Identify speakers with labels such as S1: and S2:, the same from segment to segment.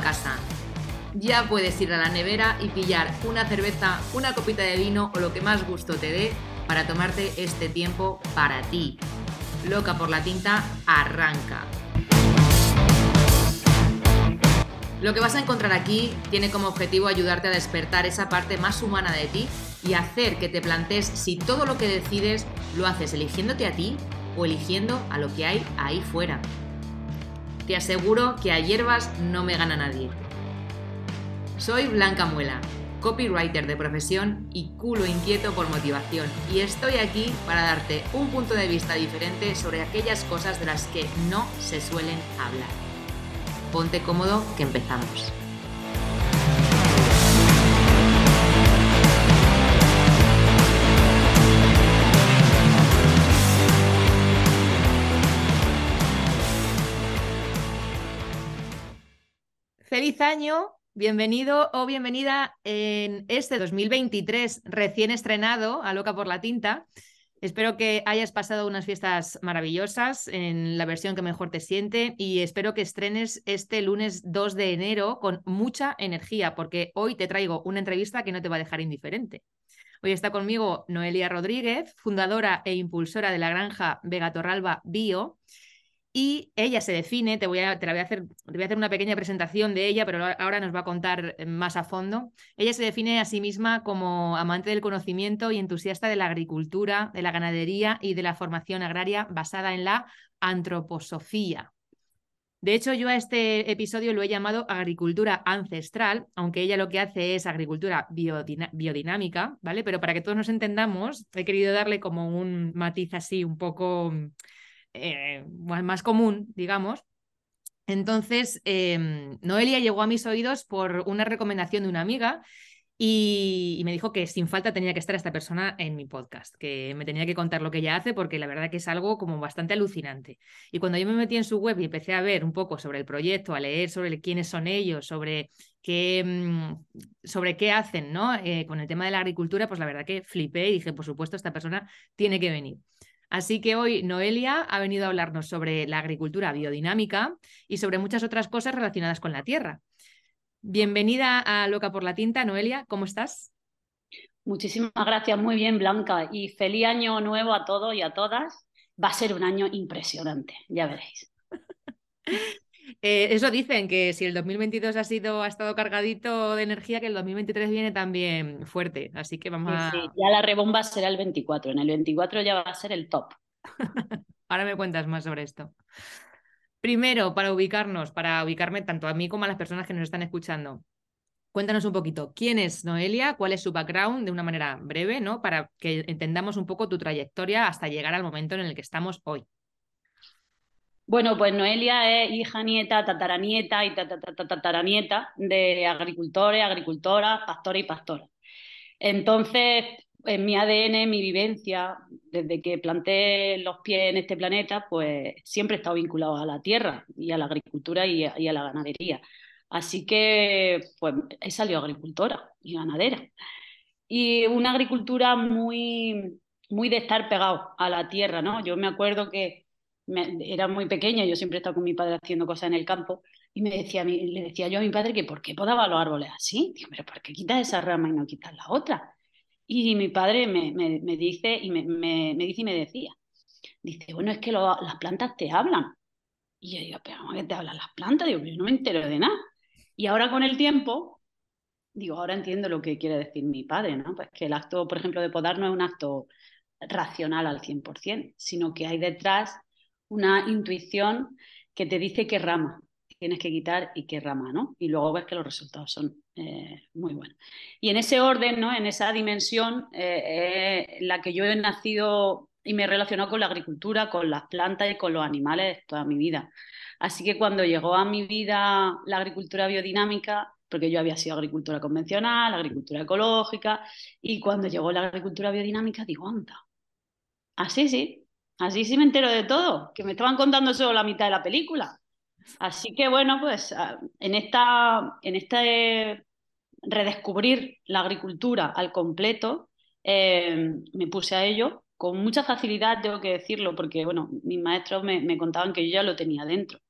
S1: casa. Ya puedes ir a la nevera y pillar una cerveza, una copita de vino o lo que más gusto te dé para tomarte este tiempo para ti. Loca por la tinta, arranca. Lo que vas a encontrar aquí tiene como objetivo ayudarte a despertar esa parte más humana de ti y hacer que te plantees si todo lo que decides lo haces eligiéndote a ti o eligiendo a lo que hay ahí fuera. Te aseguro que a hierbas no me gana nadie. Soy Blanca Muela, copywriter de profesión y culo inquieto por motivación, y estoy aquí para darte un punto de vista diferente sobre aquellas cosas de las que no se suelen hablar. Ponte cómodo que empezamos. Feliz año, bienvenido o bienvenida en este 2023 recién estrenado a Loca por la Tinta. Espero que hayas pasado unas fiestas maravillosas en la versión que mejor te siente y espero que estrenes este lunes 2 de enero con mucha energía porque hoy te traigo una entrevista que no te va a dejar indiferente. Hoy está conmigo Noelia Rodríguez, fundadora e impulsora de la granja Vega Torralba Bio y ella se define, te voy a, te la voy a hacer, te voy a hacer una pequeña presentación de ella, pero ahora nos va a contar eh, más a fondo. Ella se define a sí misma como amante del conocimiento y entusiasta de la agricultura, de la ganadería y de la formación agraria basada en la antroposofía. De hecho, yo a este episodio lo he llamado agricultura ancestral, aunque ella lo que hace es agricultura biodinámica, ¿vale? Pero para que todos nos entendamos, he querido darle como un matiz así un poco eh, más común, digamos. Entonces, em, Noelia llegó a mis oídos por una recomendación de una amiga y, me dijo que sin falta tenía que estar esta persona en mi podcast, que me tenía que contar lo que ella hace porque la verdad que es algo como bastante alucinante. Y cuando yo me metí en su web y empecé a ver un poco sobre el proyecto, a leer sobre quiénes son ellos, sobre qué, mm, sobre qué hacen ¿no? Eh, con el tema de la agricultura, pues la verdad que flipé y dije, por supuesto, esta persona tiene que venir. Así que hoy Noelia ha venido a hablarnos sobre la agricultura biodinámica y sobre muchas otras cosas relacionadas con la tierra. Bienvenida a Loca por la Tinta, Noelia, ¿cómo estás?
S2: Muchísimas gracias, muy bien, Blanca, y feliz año nuevo a todos y a todas. Va a ser un año impresionante, ya veréis.
S1: Eh, eso dicen, que si el 2022 ha, sido, ha estado cargadito de energía, que el 2023 viene también fuerte. Así que vamos a...
S2: ya la rebomba será el 24. En el 24 ya va a ser el top.
S1: Ahora me cuentas más sobre esto. Primero, para ubicarnos, para ubicarme tanto a mí como a las personas que nos están escuchando. Cuéntanos un poquito, ¿quién es Noelia? ¿Cuál es su background de una manera breve, ¿no? Para que entendamos un poco tu trayectoria hasta llegar al momento en el que estamos hoy.
S2: Bueno, pues Noelia es hija, nieta, tataranieta y tataranieta de agricultores, agricultoras, pastores y pastoras. Entonces, en mi ADN, mi vivencia, desde que planté los pies en este planeta, pues siempre he estado vinculado a la tierra y a la agricultura y a, la ganadería. Así que, pues, he salido agricultora y ganadera. Y una agricultura muy, muy de estar pegado a la tierra, ¿no? Yo me acuerdo que era muy pequeña, yo siempre he estado con mi padre haciendo cosas en el campo, y me decía, le decía yo a mi padre que por qué podaba los árboles así. Digo, pero ¿por qué quitas esa rama y no quitas la otra? Y mi padre me, me, dice y me, me, dice y me decía, dice, bueno, es que las plantas te hablan. Y yo digo, pero ¿cómo que te hablan las plantas? Digo, yo no me entero de nada. Y ahora con el tiempo, digo, ahora entiendo lo que quiere decir mi padre, ¿no? Pues que el acto, por ejemplo, de podar no es un acto racional al 100%, sino que hay detrás una intuición que te dice qué rama tienes que quitar y qué rama, ¿no? Y luego ves que los resultados son eh, muy buenos. Y en ese orden, ¿no? En esa dimensión, eh, la que yo he nacido y me he relacionado con la agricultura, con las plantas y con los animales toda mi vida. Así que cuando llegó a mi vida la agricultura biodinámica, porque yo había sido agricultura convencional, agricultura ecológica, y cuando llegó la agricultura biodinámica, digo, anda, así sí, Así sí me entero de todo, que me estaban contando solo la mitad de la película. Así que bueno, pues ah, en esta, en este redescubrir la agricultura al completo, eh, me puse a ello con mucha facilidad, tengo que decirlo, porque bueno, mis maestros me, me, contaban que yo ya lo tenía dentro,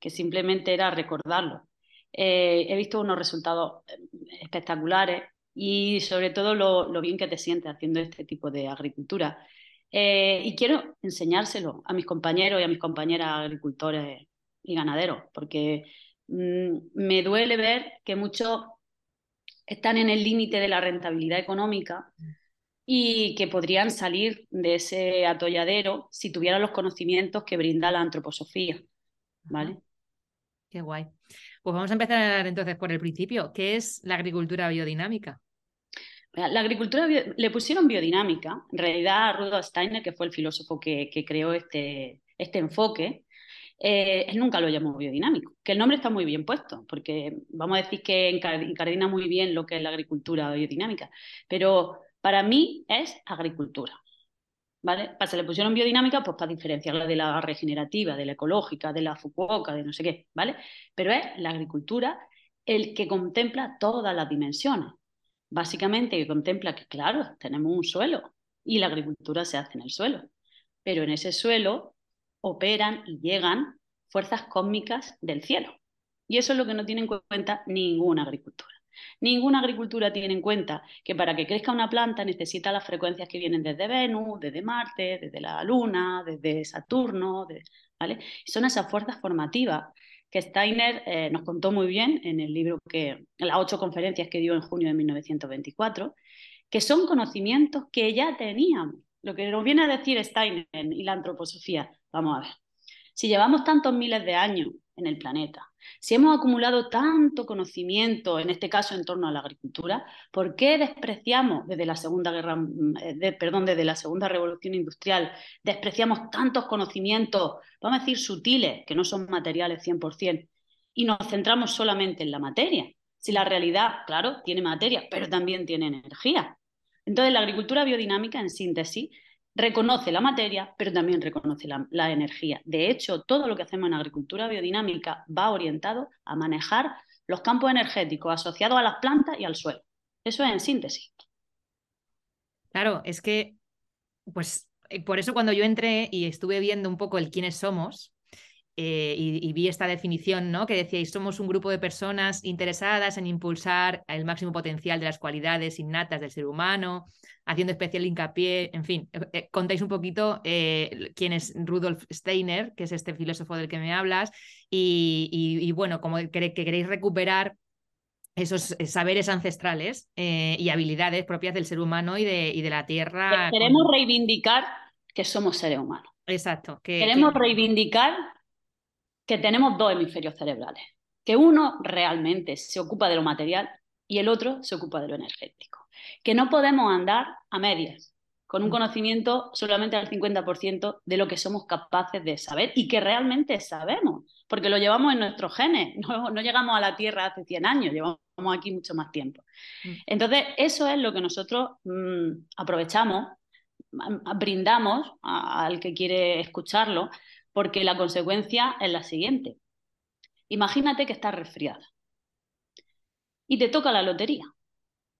S2: que simplemente era recordarlo. eh, he visto unos resultados eh, espectaculares y sobre todo lo, bien que te sientes haciendo este tipo de agricultura. Eh, y quiero enseñárselo a mis compañeros y a mis compañeras agricultores y ganaderos, porque mm, me duele ver que muchos están en el límite de la rentabilidad económica y que podrían salir de ese atolladero si tuvieran los conocimientos que brinda la antroposofía. ¿Vale?
S1: Qué guay. Pues vamos a empezar entonces por el principio. ¿Qué es la agricultura biodinámica?
S2: La agricultura le pusieron biodinámica. En realidad, Rudolf Steiner, que fue el filósofo que, creó este, este enfoque, eh, él nunca lo llamó biodinámico. Que el nombre está muy bien puesto, porque vamos a decir que encardina muy bien lo que es la agricultura biodinámica. Pero para mí es agricultura. ¿Vale? Se le pusieron biodinámica pues para diferenciarla de la regenerativa, de la ecológica, de la Fukuoka, de no sé qué, ¿vale? Pero es la agricultura el que contempla todas las dimensiones básicamente que contempla que, claro, tenemos un suelo y la agricultura se hace en el suelo, pero en ese suelo operan y llegan fuerzas cósmicas del cielo. Y eso es lo que no tiene en cuenta ninguna agricultura. Ninguna agricultura tiene en cuenta que para que crezca una planta necesita las frecuencias que vienen desde Venus, desde Marte, desde la Luna, desde Saturno, ¿vale? Son esas fuerzas formativas que Steiner eh, nos contó muy bien en el libro que, en las ocho conferencias que dio en junio de 1924, que son conocimientos que ya teníamos. Lo que nos viene a decir Steiner y la antroposofía, vamos a ver, si llevamos tantos miles de años en el planeta, si hemos acumulado tanto conocimiento, en este caso en torno a la agricultura, ¿por qué despreciamos desde la Segunda Guerra, mm, eh, perdón, desde la Segunda Revolución Industrial, despreciamos tantos conocimientos, vamos a decir, sutiles, que no son materiales 100%, y nos centramos solamente en la materia? Si la realidad, claro, tiene materia, pero también tiene energía. Entonces, la agricultura biodinámica, en síntesis, reconoce la materia, pero también reconoce la, energía. De hecho, todo lo que hacemos en agricultura biodinámica va orientado a manejar los campos energéticos asociados a las plantas y al suelo. Eso es en síntesis.
S1: Claro, es que, pues, eh, por eso cuando yo entré y estuve viendo un poco el quiénes somos, eh, y, vi esta definición, ¿no? Que decíais, somos un grupo de personas interesadas en impulsar el máximo potencial de las cualidades innatas del ser humano, haciendo especial hincapié, en fin, eh, eh, contáis un poquito quién es Rudolf Steiner, que es este filósofo del que me hablas, y, bueno, como que, queréis recuperar esos saberes ancestrales y habilidades propias del ser humano y de, y de la tierra.
S2: Queremos reivindicar que somos seres humanos.
S1: Exacto.
S2: Queremos reivindicar que tenemos dos hemisferios cerebrales, que uno realmente se ocupa de lo material y el otro se ocupa de lo energético, que no podemos andar a medias con un mm. conocimiento solamente al 50% de lo que somos capaces de saber y que realmente sabemos, porque lo llevamos en nuestros genes, no, llegamos a la Tierra hace 100 años, llevamos aquí mucho más tiempo. Mm. Entonces, eso es lo que nosotros mm, aprovechamos, brindamos al que quiere escucharlo porque la consecuencia es la siguiente. Imagínate que estás resfriada y te toca la lotería.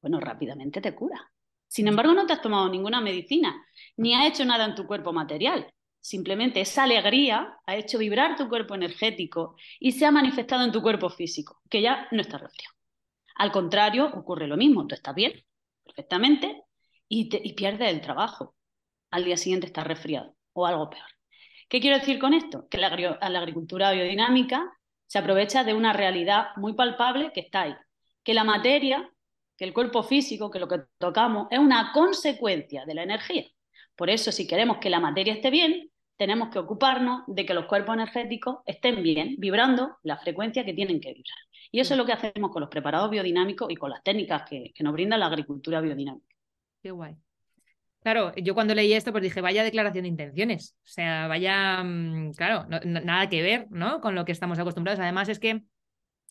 S2: Bueno, rápidamente te cura. Sin embargo, no te has tomado ninguna medicina, ni ha hecho nada en tu cuerpo material. Simplemente esa alegría ha hecho vibrar tu cuerpo energético y se ha manifestado en tu cuerpo físico, que ya no está resfriado. Al contrario, ocurre lo mismo. Tú estás bien, perfectamente, y, y pierdes el trabajo. Al día siguiente estás resfriado o algo peor. ¿Qué quiero decir con esto? Que la, agricultura biodinámica se aprovecha de una realidad muy palpable que está ahí, que la materia, que el cuerpo físico, que lo que tocamos, es una consecuencia de la energía. Por eso, si queremos que la materia esté bien, tenemos que ocuparnos de que los cuerpos energéticos estén bien, vibrando la frecuencia que tienen que vibrar. Y eso es lo que hacemos con los preparados biodinámicos y con las técnicas que, nos brinda la agricultura biodinámica.
S1: Qué guay. Claro, yo cuando leí esto, pues dije, vaya declaración de intenciones. O sea, vaya, mm, claro, nada que ver, ¿no? Con lo que estamos acostumbrados. Además, es que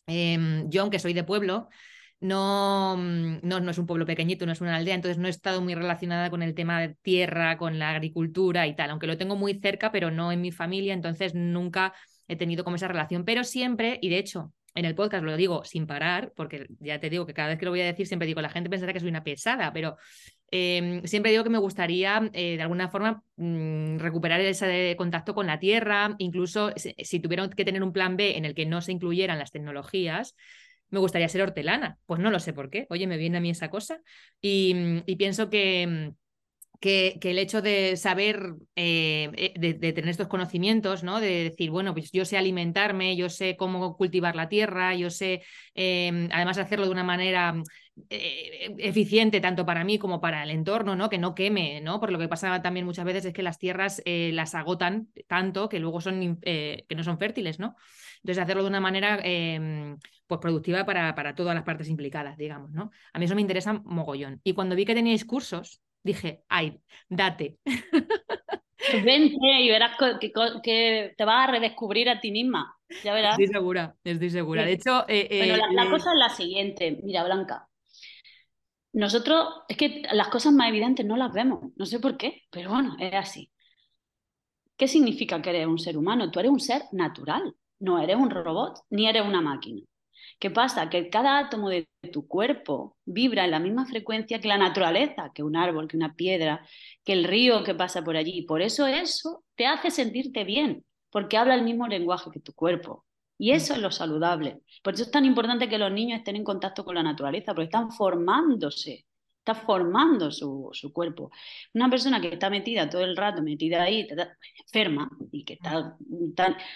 S1: em, yo, aunque soy de pueblo, no, mm, no, no, es un pueblo pequeñito, no es una aldea, entonces no he estado muy relacionada con el tema de tierra, con la agricultura y tal, aunque lo tengo muy cerca, pero no en mi familia, entonces nunca he tenido como esa relación. Pero siempre, y de hecho, en el podcast, lo digo sin parar, porque ya te digo que cada vez que lo voy a decir siempre digo, la gente pensará que soy una pesada, pero em, siempre digo que me gustaría eh, de alguna forma mm, recuperar ese contacto con la tierra, incluso si, si tuvieron que tener un plan B en el que no se incluyeran las tecnologías, me gustaría ser hortelana. Pues no lo sé por qué. Oye, me viene a mí esa cosa. Y, y pienso que, que, el hecho de saber, eh, eh, de, tener estos conocimientos, ¿no? De decir, bueno, pues yo sé alimentarme, yo sé cómo cultivar la tierra, yo sé, em, además hacerlo de una manera eh, eficiente tanto para mí como para el entorno, ¿no? Que no queme, ¿no? Por lo que pasa también muchas veces es que las tierras las agotan tanto que luego son, que no son fértiles, ¿no? Entonces, hacerlo de una manera em, pues productiva para, para todas las partes implicadas, digamos, ¿no? A mí eso me interesa mogollón. Y cuando vi que teníais cursos, dije, ay, date.
S2: Vente y verás que, te vas a redescubrir a ti misma. Ya verás.
S1: Estoy segura, estoy segura. De hecho,
S2: eh, eh, la, cosa es la siguiente. Mira, Blanca. Nosotros, es que las cosas más evidentes no las vemos. No sé por qué, pero bueno, es así. ¿Qué significa que eres un ser humano? Tú eres un ser natural. No eres un robot ni eres una máquina. ¿Qué pasa? Que cada átomo de tu cuerpo vibra en la misma frecuencia que la naturaleza, que un árbol, que una piedra, que el río que pasa por allí. Por eso eso te hace sentirte bien, porque habla el mismo lenguaje que tu cuerpo. Y eso es lo saludable. Por eso es tan importante que los niños estén en contacto con la naturaleza, porque están formándose está formando su, cuerpo. Una persona que está metida todo el rato, metida ahí, enferma, y que está,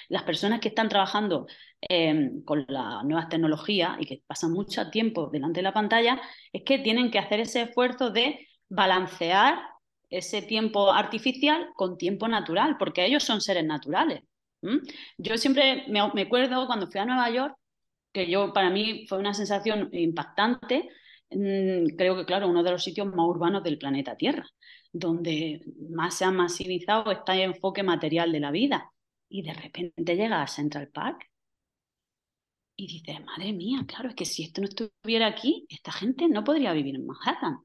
S2: las personas que están trabajando em, con las nuevas tecnologías y que pasan mucho tiempo delante de la pantalla, es que tienen que hacer ese esfuerzo de balancear ese tiempo artificial con tiempo natural, porque ellos son seres naturales. Yo siempre me, me acuerdo cuando fui a Nueva York, que yo para mí fue una sensación impactante, creo que, claro, uno de los sitios más urbanos del planeta Tierra, donde más se ha masivizado este enfoque material de la vida. Y de repente llega a Central Park y dices, madre mía, claro, es que si esto no estuviera aquí, esta gente no podría vivir en Manhattan.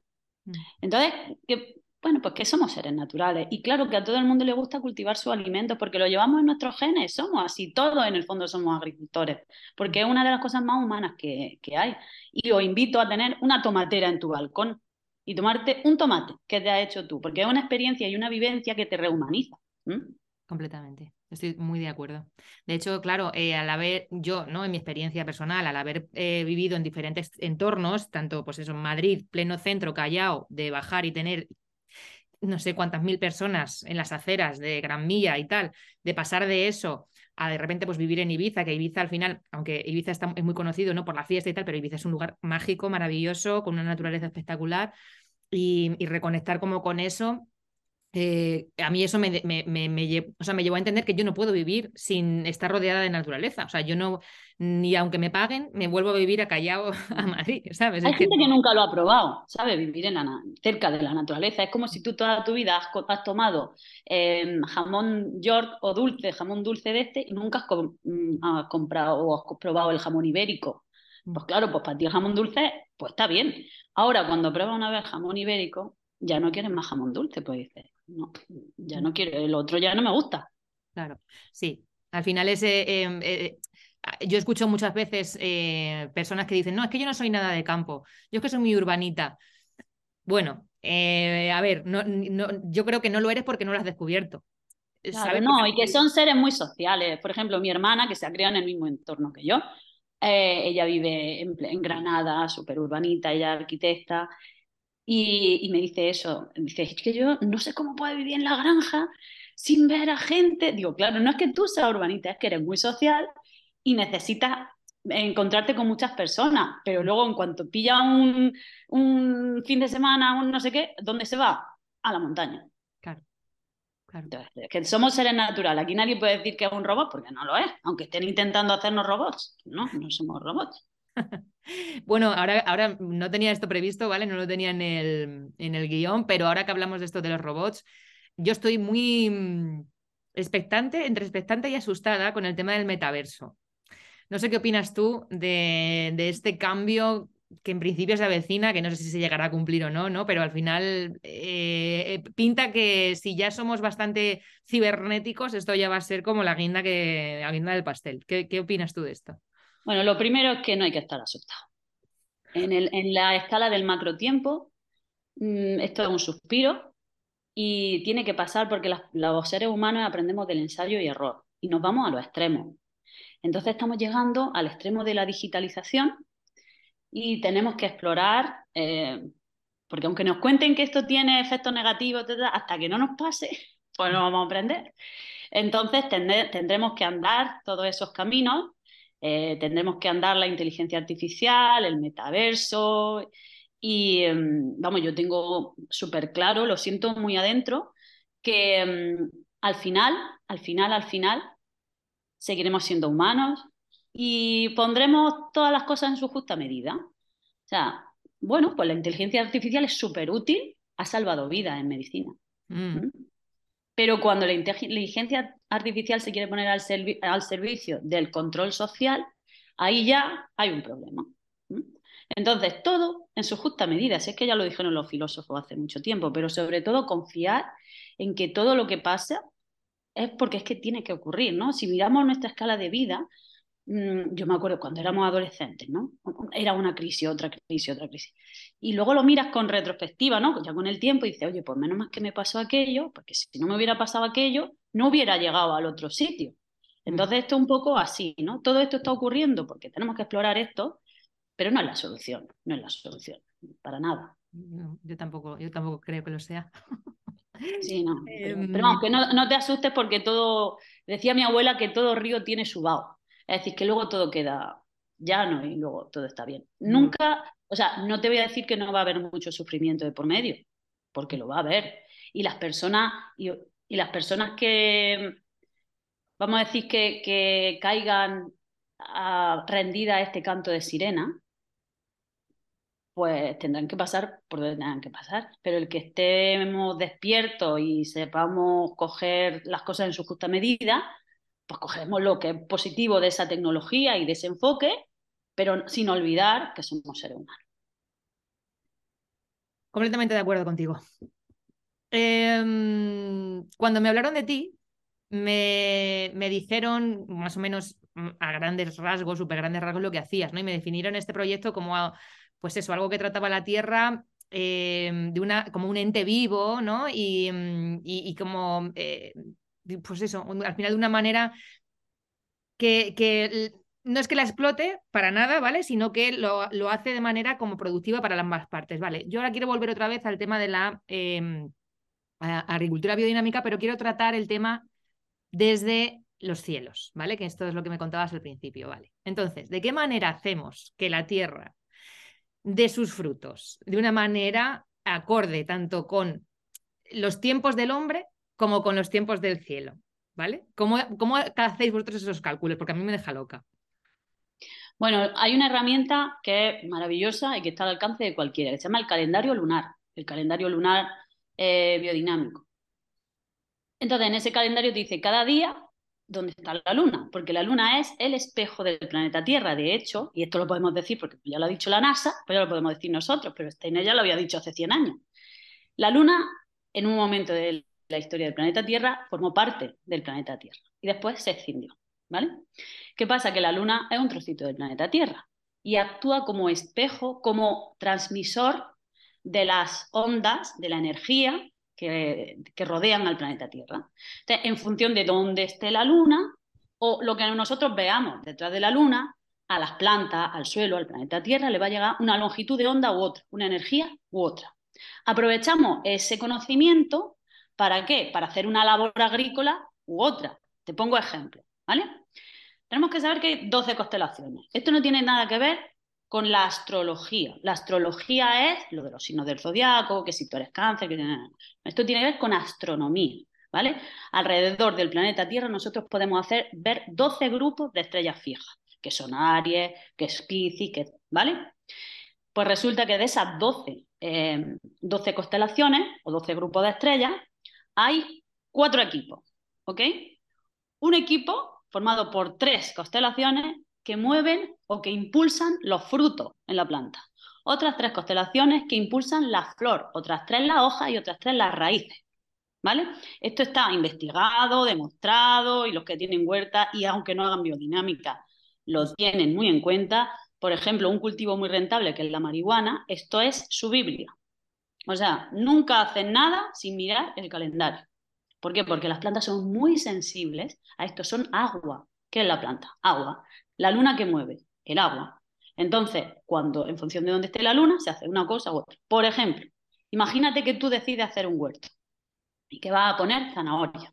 S2: Mm. Entonces, que bueno, pues que somos seres naturales. Y claro que a todo el mundo le gusta cultivar sus alimentos porque lo llevamos en nuestros genes, somos así, todos en el fondo somos agricultores, porque es una de las cosas más humanas que, hay. Y os invito a tener una tomatera en tu balcón y tomarte un tomate que te has hecho tú, porque es una experiencia y una vivencia que te rehumaniza.
S1: Completamente. Estoy muy de acuerdo. De hecho, claro, eh, al haber yo, ¿no? En mi experiencia personal, al haber eh, vivido en diferentes entornos, tanto pues eso, en Madrid, pleno centro, Callao, de bajar y tener no sé cuántas mil personas en las aceras de Gran Milla y tal, de pasar de eso a de repente pues vivir en Ibiza, que Ibiza al final, aunque Ibiza está, es muy conocido ¿no? por la fiesta y tal, pero Ibiza es un lugar mágico, maravilloso, con una naturaleza espectacular y, y reconectar como con eso eh, a mí eso me, me, me, o sea, me llevó a entender que yo no puedo vivir sin estar rodeada de naturaleza. O sea, yo no, ni aunque me paguen, me vuelvo a vivir a Callao, a Madrid, ¿sabes?
S2: Hay gente que... nunca lo ha probado, ¿sabes? Vivir en cerca de la naturaleza. Es como si tú toda tu vida has, tomado em, jamón York o dulce, jamón dulce de este, y nunca has, mm, comprado o has probado el jamón ibérico. Pues claro, pues para ti el jamón dulce, pues está bien. Ahora, cuando pruebas una vez jamón ibérico, ya no quieres más jamón dulce, pues dices, no, ya no quiero, el otro ya no me gusta.
S1: Claro, sí. Al final ese... Em, eh, yo escucho muchas veces eh, personas que dicen, no, es que yo no soy nada de campo, yo es que soy muy urbanita. Bueno, eh, a ver, no, no, yo creo que no lo eres porque no lo has descubierto.
S2: no, y que son seres muy sociales. Por ejemplo, mi hermana, que se ha criado en el mismo entorno que yo, ella vive en, en Granada, súper urbanita, ella es arquitecta, y, me dice eso, dice, es que yo no sé cómo puedo vivir en la granja sin ver a gente. Digo, claro, no es que tú seas urbanita, es que eres muy social y necesitas encontrarte con muchas personas, pero luego en cuanto pilla un, un fin de semana, un no sé qué, ¿dónde se va? A la montaña.
S1: Claro. claro.
S2: es que somos seres naturales. Aquí nadie puede decir que es un robot porque no lo es, aunque estén intentando hacernos robots. No, no somos robots.
S1: Bueno, ahora, ahora no tenía esto previsto, ¿vale? No lo tenía en el, en el guion, pero ahora que hablamos de esto de los robots, yo estoy muy mm, expectante, entre expectante y asustada con el tema del metaverso. No sé qué opinas tú de, de este cambio que en principio se avecina, que no sé si se llegará a cumplir o no, ¿no? Pero al final eh, pinta que si ya somos bastante cibernéticos, esto ya va a ser como la guinda, que, la guinda del pastel. ¿Qué, ¿Qué opinas tú de esto?
S2: Bueno, lo primero es que no hay que estar asustado. En, el, en la escala del macrotiempo, mm, esto es un suspiro y tiene que pasar porque los seres humanos aprendemos del ensayo y error y nos vamos a los extremos. Entonces estamos llegando al extremo de la digitalización y tenemos que explorar, eh, porque aunque nos cuenten que esto tiene efectos negativos, hasta que no nos pase, pues no vamos a aprender. Entonces tendremos que andar todos esos caminos, eh, tendremos que andar la inteligencia artificial, el metaverso, y em, vamos, yo tengo súper claro, lo siento muy adentro, que em, al final, al final, al final, seguiremos siendo humanos y pondremos todas las cosas en su justa medida. O sea, bueno, pues la inteligencia artificial es súper útil, ha salvado vidas en medicina. Mm. Pero cuando la inteligencia artificial se quiere poner al, servicio del control social, ahí ya hay un problema. Entonces, todo en su justa medida, si es que ya lo dijeron los filósofos hace mucho tiempo, pero sobre todo confiar en que todo lo que pasa es porque es que tiene que ocurrir, ¿no? Si miramos nuestra escala de vida, yo me acuerdo cuando éramos adolescentes, ¿no? Era una crisis, otra crisis, otra crisis. Y luego lo miras con retrospectiva, ¿no? Ya con el tiempo y dices, oye, pues menos mal que me pasó aquello, porque si no me hubiera pasado aquello, no hubiera llegado al otro sitio. Entonces esto es un poco así, ¿no? Todo esto está ocurriendo porque tenemos que explorar esto, pero no es la solución, no es la solución, para nada.
S1: yo tampoco, yo tampoco creo que lo sea.
S2: Sí, no. Pero, em, vamos, que no, te asustes porque todo, decía mi abuela que todo río tiene su vaho. Es decir, que luego todo queda llano y luego todo está bien. Nunca, o sea, no te voy a decir que no va a haber mucho sufrimiento de por medio, porque lo va a haber. Y las personas, y, las personas que, vamos a decir, que, que caigan rendidas a este canto de sirena, pues tendrán que pasar por donde tengan que pasar. Pero el que estemos despiertos y sepamos coger las cosas en su justa medida, pues cogeremos lo que es positivo de esa tecnología y de ese enfoque, pero sin olvidar que somos seres humanos.
S1: Completamente de acuerdo contigo. Em, cuando me hablaron de ti, me, me, dijeron más o menos mm, a grandes rasgos, súper grandes rasgos, lo que hacías, ¿no? Y me definieron este proyecto como pues eso, algo que trataba la Tierra em, de una, como un ente vivo, ¿no? Y, mm, como, eh, pues eso, al final de una manera que, no es que la explote para nada, ¿vale? Sino que lo, lo, hace de manera como productiva para ambas partes, ¿vale? Yo ahora quiero volver otra vez al tema de la em, agricultura biodinámica, pero quiero tratar el tema desde los cielos, ¿vale? Que esto es lo que me contabas al principio, ¿vale? Entonces, ¿de qué manera hacemos que la Tierra de sus frutos de una manera acorde tanto con los tiempos del hombre como con los tiempos del cielo. ¿Vale? ¿Cómo, hacéis vosotros esos cálculos? Porque a mí me deja loca.
S2: Bueno, hay una herramienta que es maravillosa y que está al alcance de cualquiera, que se llama el calendario lunar, el calendario lunar eh, biodinámico. Entonces, en ese calendario te dice cada día dónde está la Luna, porque la Luna es el espejo del planeta Tierra. De hecho, y esto lo podemos decir porque ya lo ha dicho la NASA, pero ya lo podemos decir nosotros, pero Steiner ya lo había dicho hace 100 años. La Luna, en un momento de la historia del planeta Tierra, formó parte del planeta Tierra y después se escindió. ¿vale? ¿Qué pasa? Que la Luna es un trocito del planeta Tierra y actúa como espejo, como transmisor de las ondas, de la energía que, rodean al planeta Tierra. en función de dónde esté la Luna o lo que nosotros veamos detrás de la Luna, a las plantas, al suelo, al planeta Tierra, le va a llegar una longitud de onda u otra, una energía u otra. Aprovechamos ese conocimiento para qué? Para hacer una labor agrícola u otra. Te pongo ejemplo, ¿vale? Tenemos que saber que hay 12 constelaciones. Esto no tiene nada que ver con la astrología. La astrología es lo de los signos del zodiaco, que si tú eres cáncer, que... esto tiene que ver con astronomía. ¿Vale? Alrededor del planeta Tierra nosotros podemos hacer ver 12 grupos de estrellas fijas, que son Aries, que es Piscis, que, ¿vale? Pues resulta que de esas 12, 12 eh, constelaciones o 12 grupos de estrellas, hay cuatro equipos, ¿ok? Un equipo formado por tres constelaciones que mueven o que impulsan los frutos en la planta. Otras tres constelaciones que impulsan la flor, otras tres las hojas y otras tres las raíces. ¿Vale? Esto está investigado, demostrado, y los que tienen huerta, y aunque no hagan biodinámica, lo tienen muy en cuenta. Por ejemplo, un cultivo muy rentable que es la marihuana, esto es su Biblia. O sea, nunca hacen nada sin mirar el calendario. ¿Por qué? Porque las plantas son muy sensibles a esto, son agua. ¿Qué es la planta? Agua. La luna que mueve, el agua. Entonces, cuando en función de dónde esté la luna, se hace una cosa u otra. Por ejemplo, imagínate que tú decides hacer un huerto y que vas a poner zanahoria.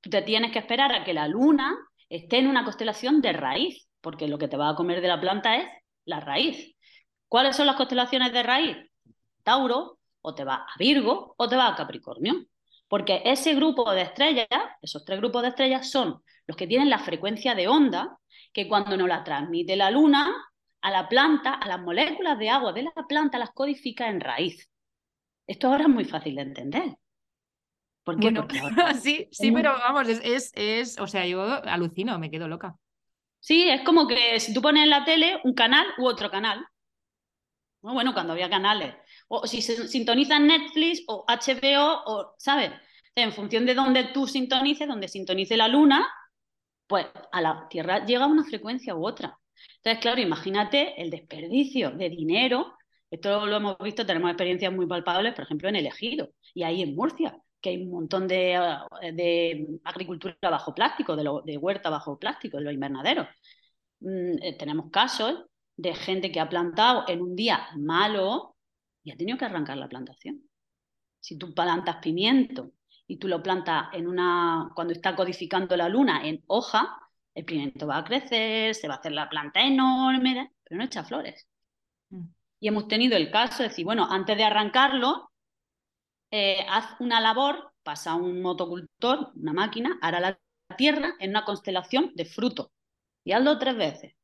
S2: Tú te tienes que esperar a que la luna esté en una constelación de raíz, porque lo que te va a comer de la planta es la raíz. ¿Cuáles son las constelaciones de raíz? Tauro, o te va a Virgo, o te va a Capricornio. Porque ese grupo de estrellas, esos tres grupos de estrellas, son los que tienen la frecuencia de onda que cuando nos la transmite la luna, a la planta, a las moléculas de agua de la planta, las codifica en raíz. Esto ahora es muy fácil de entender.
S1: ¿Por qué? Porque sí, sí, pero vamos, es, es, o sea, yo alucino, me quedo loca.
S2: Sí, es como que si tú pones en la tele un canal u otro canal. Bueno, cuando había canales. O si se sintonizan Netflix o HBO, o, ¿sabes? En función de dónde tú sintonices, donde sintonice la luna, pues a la Tierra llega una frecuencia u otra. Entonces, claro, imagínate el desperdicio de dinero. Esto lo hemos visto, tenemos experiencias muy palpables, por ejemplo, en el Ejido y ahí en Murcia, que hay un montón de, de agricultura bajo plástico, de, de, huerta bajo plástico, de los invernaderos. Mm, eh, tenemos casos de gente que ha plantado en un día malo y ha tenido que arrancar la plantación. Si tú plantas pimiento y tú lo plantas en una, cuando está codificando la luna en hoja, el pimiento va a crecer, se va a hacer la planta enorme, pero no echa flores. Mm. Y hemos tenido el caso de decir, bueno, antes de arrancarlo, eh, haz una labor, pasa un motocultor, una máquina, hará la tierra en una constelación de fruto. Y hazlo tres veces.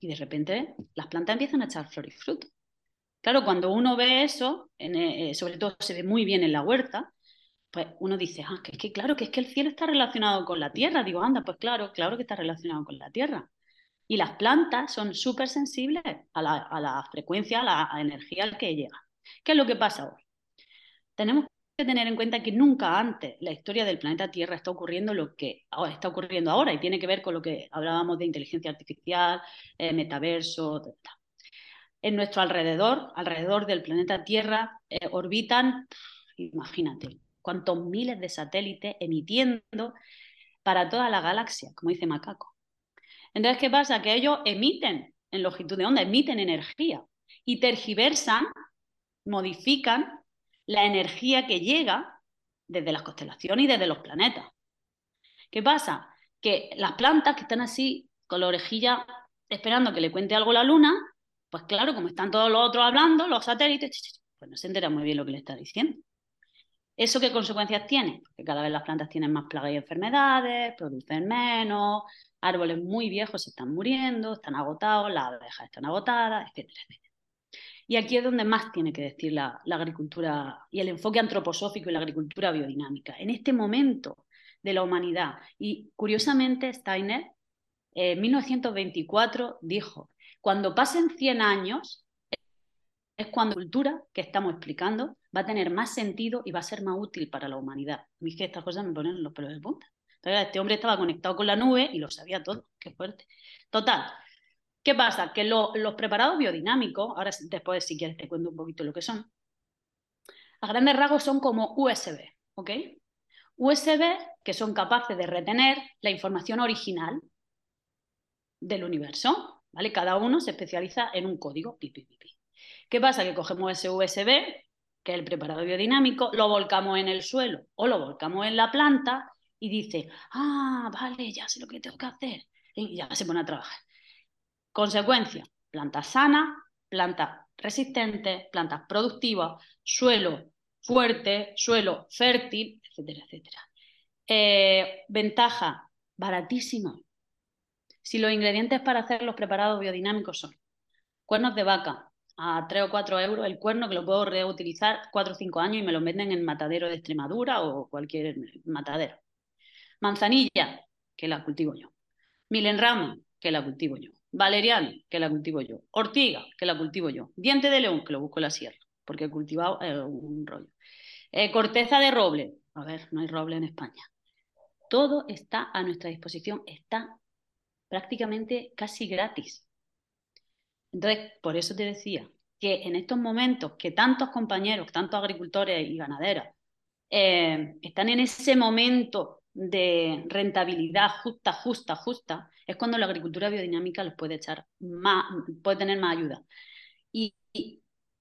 S2: Y de repente las plantas empiezan a echar flor y fruto. Claro, cuando uno ve eso, eh, sobre todo se ve muy bien en la huerta, pues uno dice, ah, que es que claro, que es que el cielo está relacionado con la tierra. Digo, anda, pues claro, claro que está relacionado con la tierra. Y las plantas son súper sensibles a la, a frecuencia, a la energía al que llega. ¿Qué es lo que pasa hoy? Tenemos que tener en cuenta que nunca antes la historia del planeta Tierra está ocurriendo lo que está ocurriendo ahora y tiene que ver con lo que hablábamos de inteligencia artificial, eh, metaverso, etc. En nuestro alrededor, alrededor del planeta Tierra, eh, orbitan, imagínate, cuántos miles de satélites emitiendo para toda la galaxia, como dice Macaco. Entonces, ¿qué pasa? Que ellos emiten en longitud de onda, emiten energía y tergiversan, modifican la energía que llega desde las constelaciones y desde los planetas. ¿Qué pasa? Que las plantas que están así, con la orejilla, esperando que le cuente algo la luna, pues claro, como están todos los otros hablando, los satélites, pues no se entera muy bien lo que le está diciendo. ¿Eso qué consecuencias tiene? Que cada vez las plantas tienen más plagas y enfermedades, producen menos, árboles muy viejos se están muriendo, están agotados, las abejas están agotadas, etcétera, etcétera. Y aquí es donde más tiene que decir la, agricultura y el enfoque antroposófico y la agricultura biodinámica. En este momento de la humanidad. Y curiosamente, Steiner en 1924 dijo, cuando pasen 100 años, es cuando la cultura que estamos explicando va a tener más sentido y va a ser más útil para la humanidad. A mí que estas cosas me ponen los pelos de punta. este hombre estaba conectado con la nube y lo sabía todo. Qué fuerte. Total. ¿Qué pasa? Que los preparados biodinámicos, ahora después si quieres te cuento un poquito lo que son, a grandes rasgos son como USB, ¿ok? USB que son capaces de retener la información original del universo, ¿vale? Cada uno se especializa en un código. Pi, ¿Qué pasa? Que cogemos ese USB, que es el preparado biodinámico, lo volcamos en el suelo o lo volcamos en la planta y dice, ah, vale, ya sé lo que tengo que hacer. Y ya se pone a trabajar. Consecuencia, plantas sanas, plantas resistentes, plantas productivas, suelo fuerte, suelo fértil, etcétera, etcétera. Eh, ventaja, baratísimo. Si los ingredientes para hacer los preparados biodinámicos son cuernos de vaca, a 3 o 4 euros el cuerno que lo puedo reutilizar 4 o 5 años y me lo venden en matadero de Extremadura o cualquier matadero. Manzanilla, que la cultivo yo. Milenramo, que la cultivo yo. Valeriano, que la cultivo yo. Ortiga, que la cultivo yo. Diente de león, que lo busco en la sierra, porque he cultivado eh, un rollo. Eh, corteza de roble, a ver, no hay roble en España. Todo está a nuestra disposición, está prácticamente casi gratis. Entonces, por eso te decía que en estos momentos que tantos compañeros, tantos agricultores y ganaderos eh, están en ese momento de rentabilidad justa, justa, justa, es cuando la agricultura biodinámica les puede echar más, puede tener más ayuda. Y,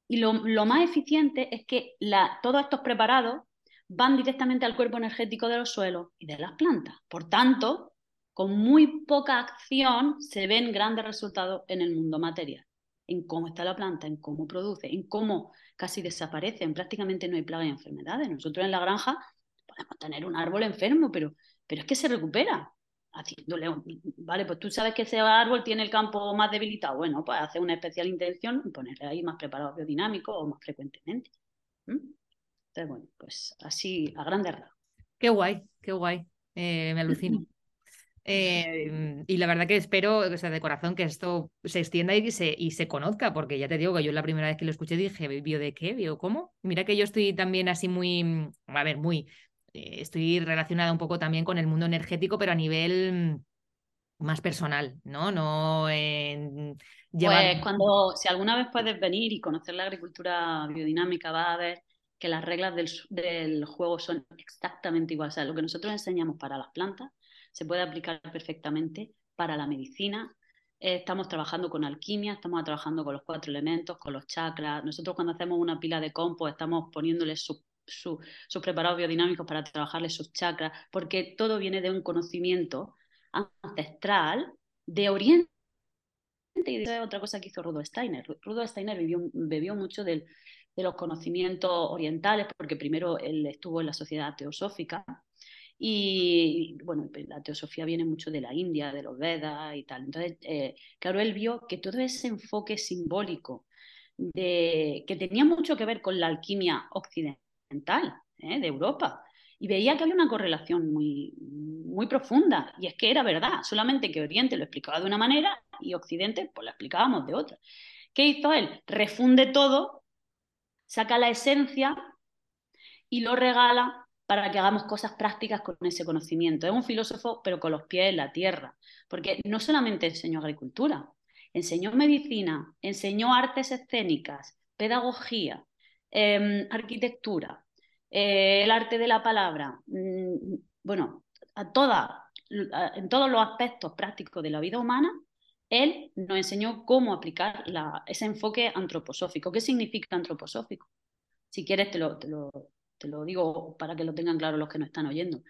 S2: lo, más eficiente es que la, todos estos preparados van directamente al cuerpo energético de los suelos y de las plantas. Por tanto, con muy poca acción se ven grandes resultados en el mundo material, en cómo está la planta, en cómo produce, en cómo casi desaparecen, prácticamente no hay plagas y enfermedades. Nosotros en la granja podemos tener un árbol enfermo, pero, pero es que se recupera haciéndole vale, pues tú sabes que ese árbol tiene el campo más debilitado, bueno, pues hacer una especial intención y ponerle ahí más preparado biodinámico o más frecuentemente. Entonces, bueno, pues así a grandes rasgos.
S1: Qué guay, qué guay, eh, me alucino. Eh, y la verdad que espero, o sea, de corazón, que esto se extienda y se, y se conozca, porque ya te digo que yo la primera vez que lo escuché dije, ¿vio de qué? ¿Vio cómo? Mira que yo estoy también así muy, a ver, muy eh, estoy relacionada un poco también con el mundo energético, pero a nivel más personal, ¿no? No en
S2: llevar... Pues cuando, si alguna vez puedes venir y conocer la agricultura biodinámica, vas a ver que las reglas del, juego son exactamente iguales. O sea, lo que nosotros enseñamos para las plantas se puede aplicar perfectamente para la medicina. Eh, estamos trabajando con alquimia, estamos trabajando con los cuatro elementos, con los chakras. Nosotros cuando hacemos una pila de compost estamos poniéndole su sus preparados biodinámicos para trabajarle sus chakras, porque todo viene de un conocimiento ancestral de Oriente. Y es otra cosa que hizo Rudolf Steiner. Rudolf Steiner bebió mucho de los conocimientos orientales, porque primero él estuvo en la sociedad teosófica, y bueno, pues la teosofía viene mucho de la India, de los Vedas y tal. Entonces, eh, claro, él vio que todo ese enfoque simbólico de, que tenía mucho que ver con la alquimia occidental, ¿eh? de Europa. Y veía que había una correlación muy, muy profunda. Y es que era verdad, solamente que Oriente lo explicaba de una manera y Occidente pues lo explicábamos de otra. ¿Qué hizo él? Refunde todo, saca la esencia y lo regala para que hagamos cosas prácticas con ese conocimiento. Es un filósofo, pero con los pies en la tierra, porque no solamente enseñó agricultura, enseñó medicina, enseñó artes escénicas, pedagogía, Em, arquitectura, eh, el arte de la palabra, mm, bueno, a toda, en todos los aspectos prácticos de la vida humana, él nos enseñó cómo aplicar ese enfoque antroposófico. ¿Qué significa antroposófico? Si quieres, te lo, te lo, te lo digo para que lo tengan claro los que nos están oyendo.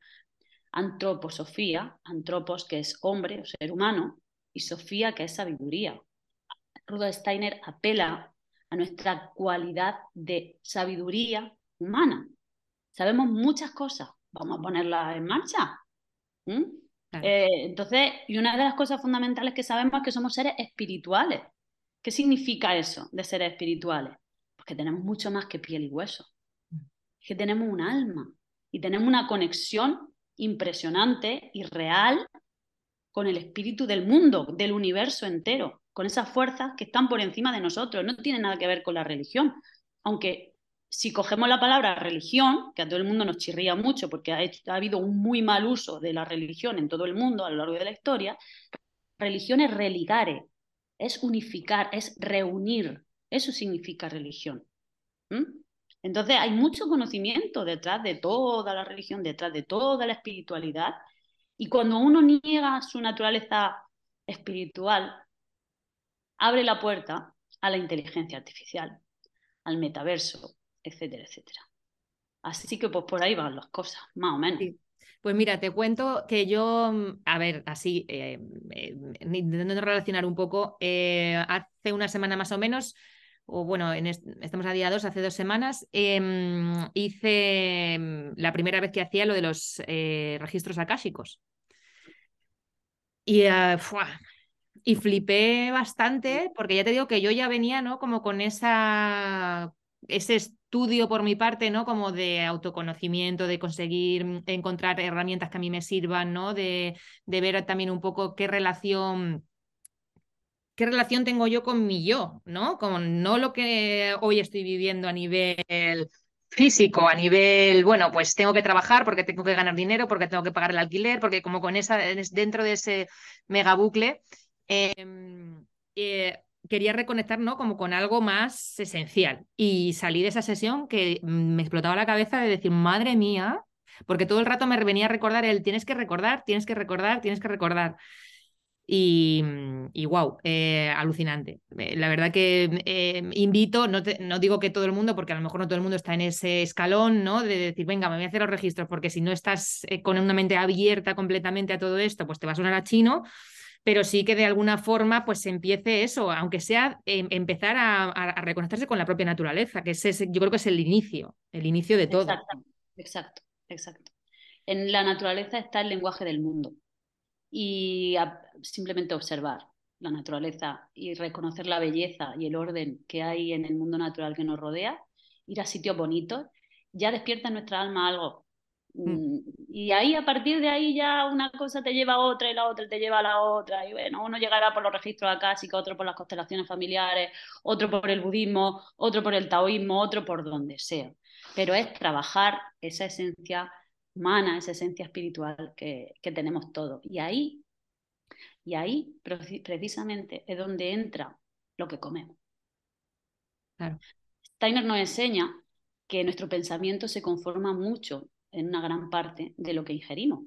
S2: Antroposofía, antropos que es hombre o ser humano, y sofía que es sabiduría. Rudolf Steiner apela a nuestra cualidad de sabiduría humana. Sabemos muchas cosas, vamos a ponerlas en marcha. Eh, entonces, y una de las cosas fundamentales que sabemos es que somos seres espirituales. ¿Qué significa eso de seres espirituales? Pues que tenemos mucho más que piel y hueso. Que tenemos un alma y tenemos una conexión impresionante y real con el espíritu del mundo, del universo entero con esas fuerzas que están por encima de nosotros. No tiene nada que ver con la religión. Aunque si cogemos la palabra religión, que a todo el mundo nos chirría mucho porque ha, ha habido un muy mal uso de la religión en todo el mundo a lo largo de la historia, religión es religare, es unificar, es reunir. Eso significa religión. Entonces hay mucho conocimiento detrás de toda la religión, detrás de toda la espiritualidad. Y cuando uno niega su naturaleza espiritual, abre la puerta a la inteligencia artificial, al metaverso, etcétera, etcétera. Así que pues por ahí van las cosas, más o menos.
S1: Pues mira, te cuento que yo, a ver, así, eh, eh, intentando relacionar un poco, eh, hace una semana más o menos, o bueno, estamos a día 2, hace dos semanas, em, hice em, la primera vez que hacía lo de los registros akáshicos. Y y flipé bastante porque ya te digo que yo ya venía, ¿no? Como con esa, ese estudio por mi parte, ¿no? Como de autoconocimiento, de conseguir mm, encontrar herramientas que a mí me sirvan, ¿no? De, de ver también un poco qué relación qué relación tengo yo con mi yo, ¿no? Con no lo que hoy estoy viviendo a nivel físico, a nivel, bueno, pues tengo que trabajar porque tengo que ganar dinero, porque tengo que pagar el alquiler, porque como con esa, dentro de ese mega bucle, em, eh, quería reconectar, ¿no? Como con algo más esencial. Y salí de esa sesión que me explotaba la cabeza de decir, madre mía, porque todo el rato me venía a recordar el tienes que recordar, tienes que recordar, tienes que recordar. Y, wow, eh, alucinante. Eh, la verdad que eh, invito, no, no, digo que todo el mundo, porque a lo mejor no todo el mundo está en ese escalón, ¿no? De decir, venga, me voy a hacer los registros, porque si no estás con una mente abierta completamente a todo esto, pues te va a sonar a chino, pero sí que de alguna forma pues empiece eso, aunque sea em, empezar a, a, reconocerse con la propia naturaleza, que es yo creo que es el inicio, el inicio de todo.
S2: Exacto, exacto, exacto. En la naturaleza está el lenguaje del mundo y simplemente observar la naturaleza y reconocer la belleza y el orden que hay en el mundo natural que nos rodea, ir a sitios bonitos, ya despierta en nuestra alma algo. Mm. Mm, y ahí, a partir de ahí, ya una cosa te lleva a otra y la otra te lleva a la otra. Y bueno, uno llegará por los registros acásicos, otro por las constelaciones familiares, otro por el budismo, otro por el taoísmo, otro por donde sea. Pero es trabajar esa esencia humana, esa esencia espiritual que, tenemos todos. Y ahí, y ahí precisamente es donde entra lo que comemos. Steiner nos enseña que nuestro pensamiento se conforma mucho en una gran parte de lo que ingerimos.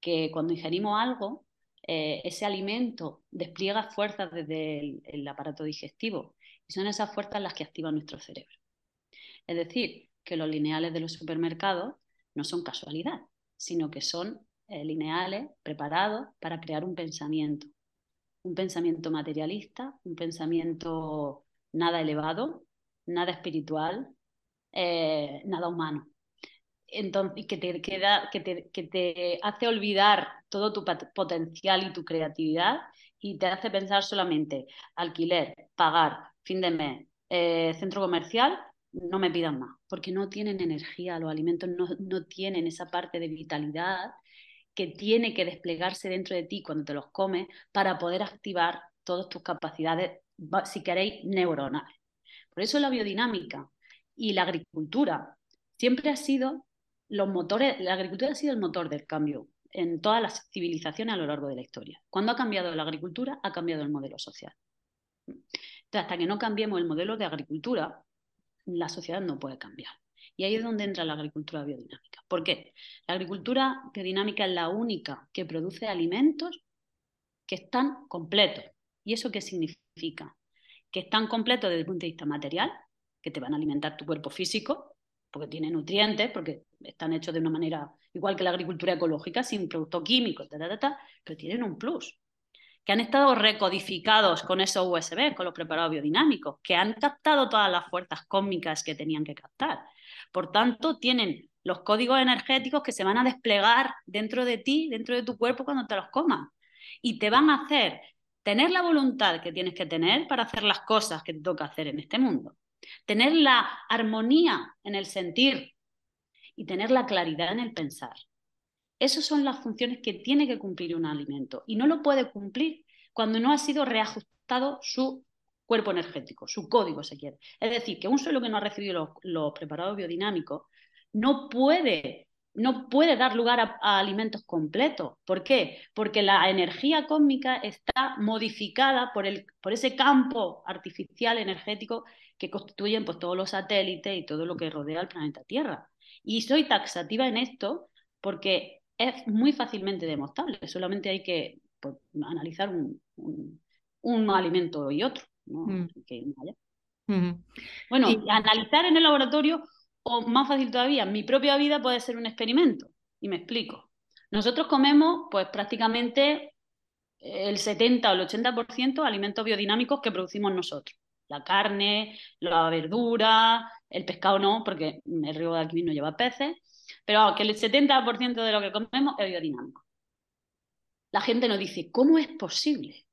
S2: Que cuando ingerimos algo, eh, ese alimento despliega fuerzas desde el, el, aparato digestivo y son esas fuerzas las que activan nuestro cerebro. Es decir, que los lineales de los supermercados no son casualidad, sino que son eh, lineales preparados para crear un pensamiento. Un pensamiento materialista, un pensamiento nada elevado, nada espiritual, eh, nada humano. Entonces, que te, queda, que, te, que te hace olvidar todo tu potencial y tu creatividad y te hace pensar solamente alquiler, pagar, fin de mes, eh, centro comercial no me pidan más, porque no tienen energía, los alimentos no, no, tienen esa parte de vitalidad que tiene que desplegarse dentro de ti cuando te los comes para poder activar todas tus capacidades, si queréis, neuronales. Por eso la biodinámica y la agricultura siempre ha sido los motores, la agricultura ha sido el motor del cambio en todas las civilizaciones a lo largo de la historia. Cuando ha cambiado la agricultura, ha cambiado el modelo social. Entonces, hasta que no cambiemos el modelo de agricultura, la sociedad no puede cambiar. Y ahí es donde entra la agricultura biodinámica. ¿Por qué? La agricultura biodinámica es la única que produce alimentos que están completos. ¿Y eso qué significa? Que están completos desde el punto de vista material, que te van a alimentar tu cuerpo físico, porque tiene nutrientes, porque están hechos de una manera igual que la agricultura ecológica, sin productos químicos, pero tienen un plus que han estado recodificados con esos USB, con los preparados biodinámicos, que han captado todas las fuerzas cósmicas que tenían que captar. Por tanto, tienen los códigos energéticos que se van a desplegar dentro de ti, dentro de tu cuerpo cuando te los comas. Y te van a hacer tener la voluntad que tienes que tener para hacer las cosas que te toca hacer en este mundo. Tener la armonía en el sentir y tener la claridad en el pensar. Esas son las funciones que tiene que cumplir un alimento y no lo puede cumplir cuando no ha sido reajustado su cuerpo energético, su código se quiere. Es decir, que un suelo que no ha recibido los, preparados biodinámicos no puede, no puede dar lugar a, alimentos completos. ¿Por qué? Porque la energía cósmica está modificada por, el, por ese campo artificial energético que constituyen pues, todos los satélites y todo lo que rodea al planeta Tierra. Y soy taxativa en esto porque es muy fácilmente demostrable, solamente hay que pues, analizar un, un, alimento y otro. Mm. Bueno, analizar en el laboratorio, o más fácil todavía, mi propia vida puede ser un experimento. Y me explico. Nosotros comemos pues prácticamente el 70 o el 80% alimentos biodinámicos que producimos nosotros. La carne, la verdura, el pescado no, porque el río de aquí no lleva peces, pero que el 70% de lo que comemos es biodinámico. La gente nos dice, ¿cómo es posible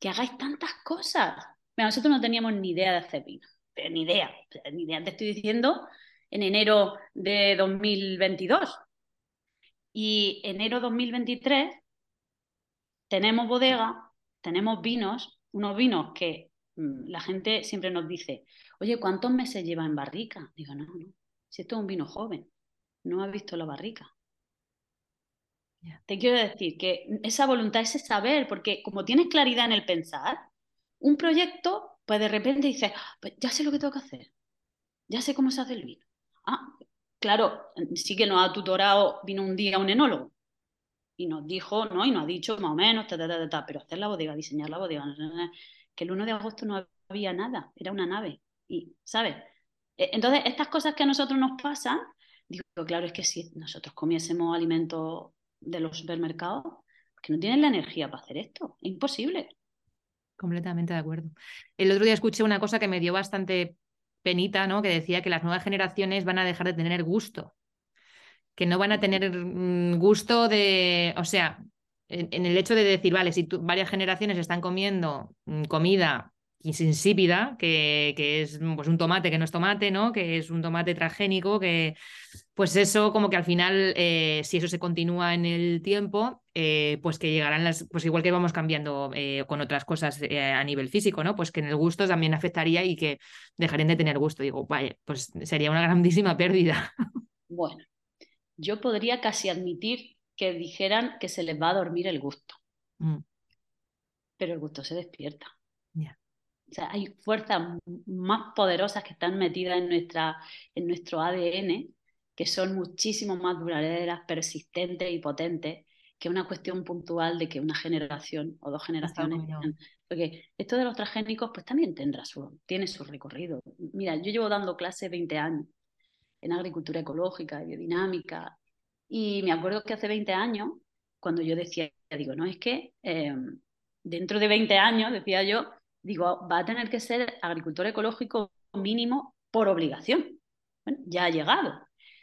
S2: que hagáis tantas cosas? nosotros no teníamos ni idea de hacer vino, pero ni idea, ni idea. Te estoy diciendo en enero de 2022. Y enero 2023 tenemos bodega, tenemos vinos, unos vinos que mm, la gente siempre nos dice, oye, ¿cuántos meses lleva en barrica? Digo, no, no, Si esto es un vino joven, no has visto la barrica. Te quiero decir que esa voluntad, ese saber, porque como tienes claridad en el pensar, un proyecto, pues de repente dices, ah, pues ya sé lo que tengo que hacer, ya sé cómo se hace el vino. Ah, claro, sí que nos ha tutorado, vino un día un enólogo y nos dijo, ¿no? Y nos ha dicho más o menos, pero hacer la bodega, diseñar la bodega, que el 1 de agosto no había nada, era una nave. Y, ¿sabes? E, entonces, estas cosas que a nosotros nos pasan, digo, claro, es que si nosotros comiésemos alimentos de los supermercados, que no tienen la energía para hacer esto, es imposible.
S1: Completamente de acuerdo. El otro día escuché una cosa que me dio bastante penita, ¿no? Que decía que las nuevas generaciones van a dejar de tener gusto, que no van a tener mm, gusto de, o sea, en, el hecho de decir, vale, si varias generaciones están comiendo mm, insípida, que, que, es pues, un tomate que no es tomate, ¿no? Que es un tomate transgénico, que pues eso como que al final, eh, si eso se continúa en el tiempo, eh, pues que llegarán las, pues igual que vamos cambiando eh, con otras cosas a nivel físico, ¿no? Pues que en el gusto también afectaría y que dejarían de tener gusto. Digo, vaya, pues sería una grandísima pérdida.
S2: Bueno, yo podría casi admitir que dijeran que se les va a dormir el gusto. Mm. Pero el gusto se despierta. O sea, hay fuerzas más poderosas que están metidas en, nuestra, en nuestro ADN, que son muchísimo más duraderas, persistentes y potentes que una cuestión puntual de que una generación o dos generaciones. Porque esto de los transgénicos, pues también tendrá su, tiene su recorrido. Mira, yo llevo dando clases 20 años en agricultura ecológica, biodinámica, y me acuerdo que hace 20 años, cuando yo decía, digo, no, es que eh, dentro de 20 años, decía yo, digo, va a tener que ser agricultor ecológico mínimo por obligación. Bueno, ya ha llegado.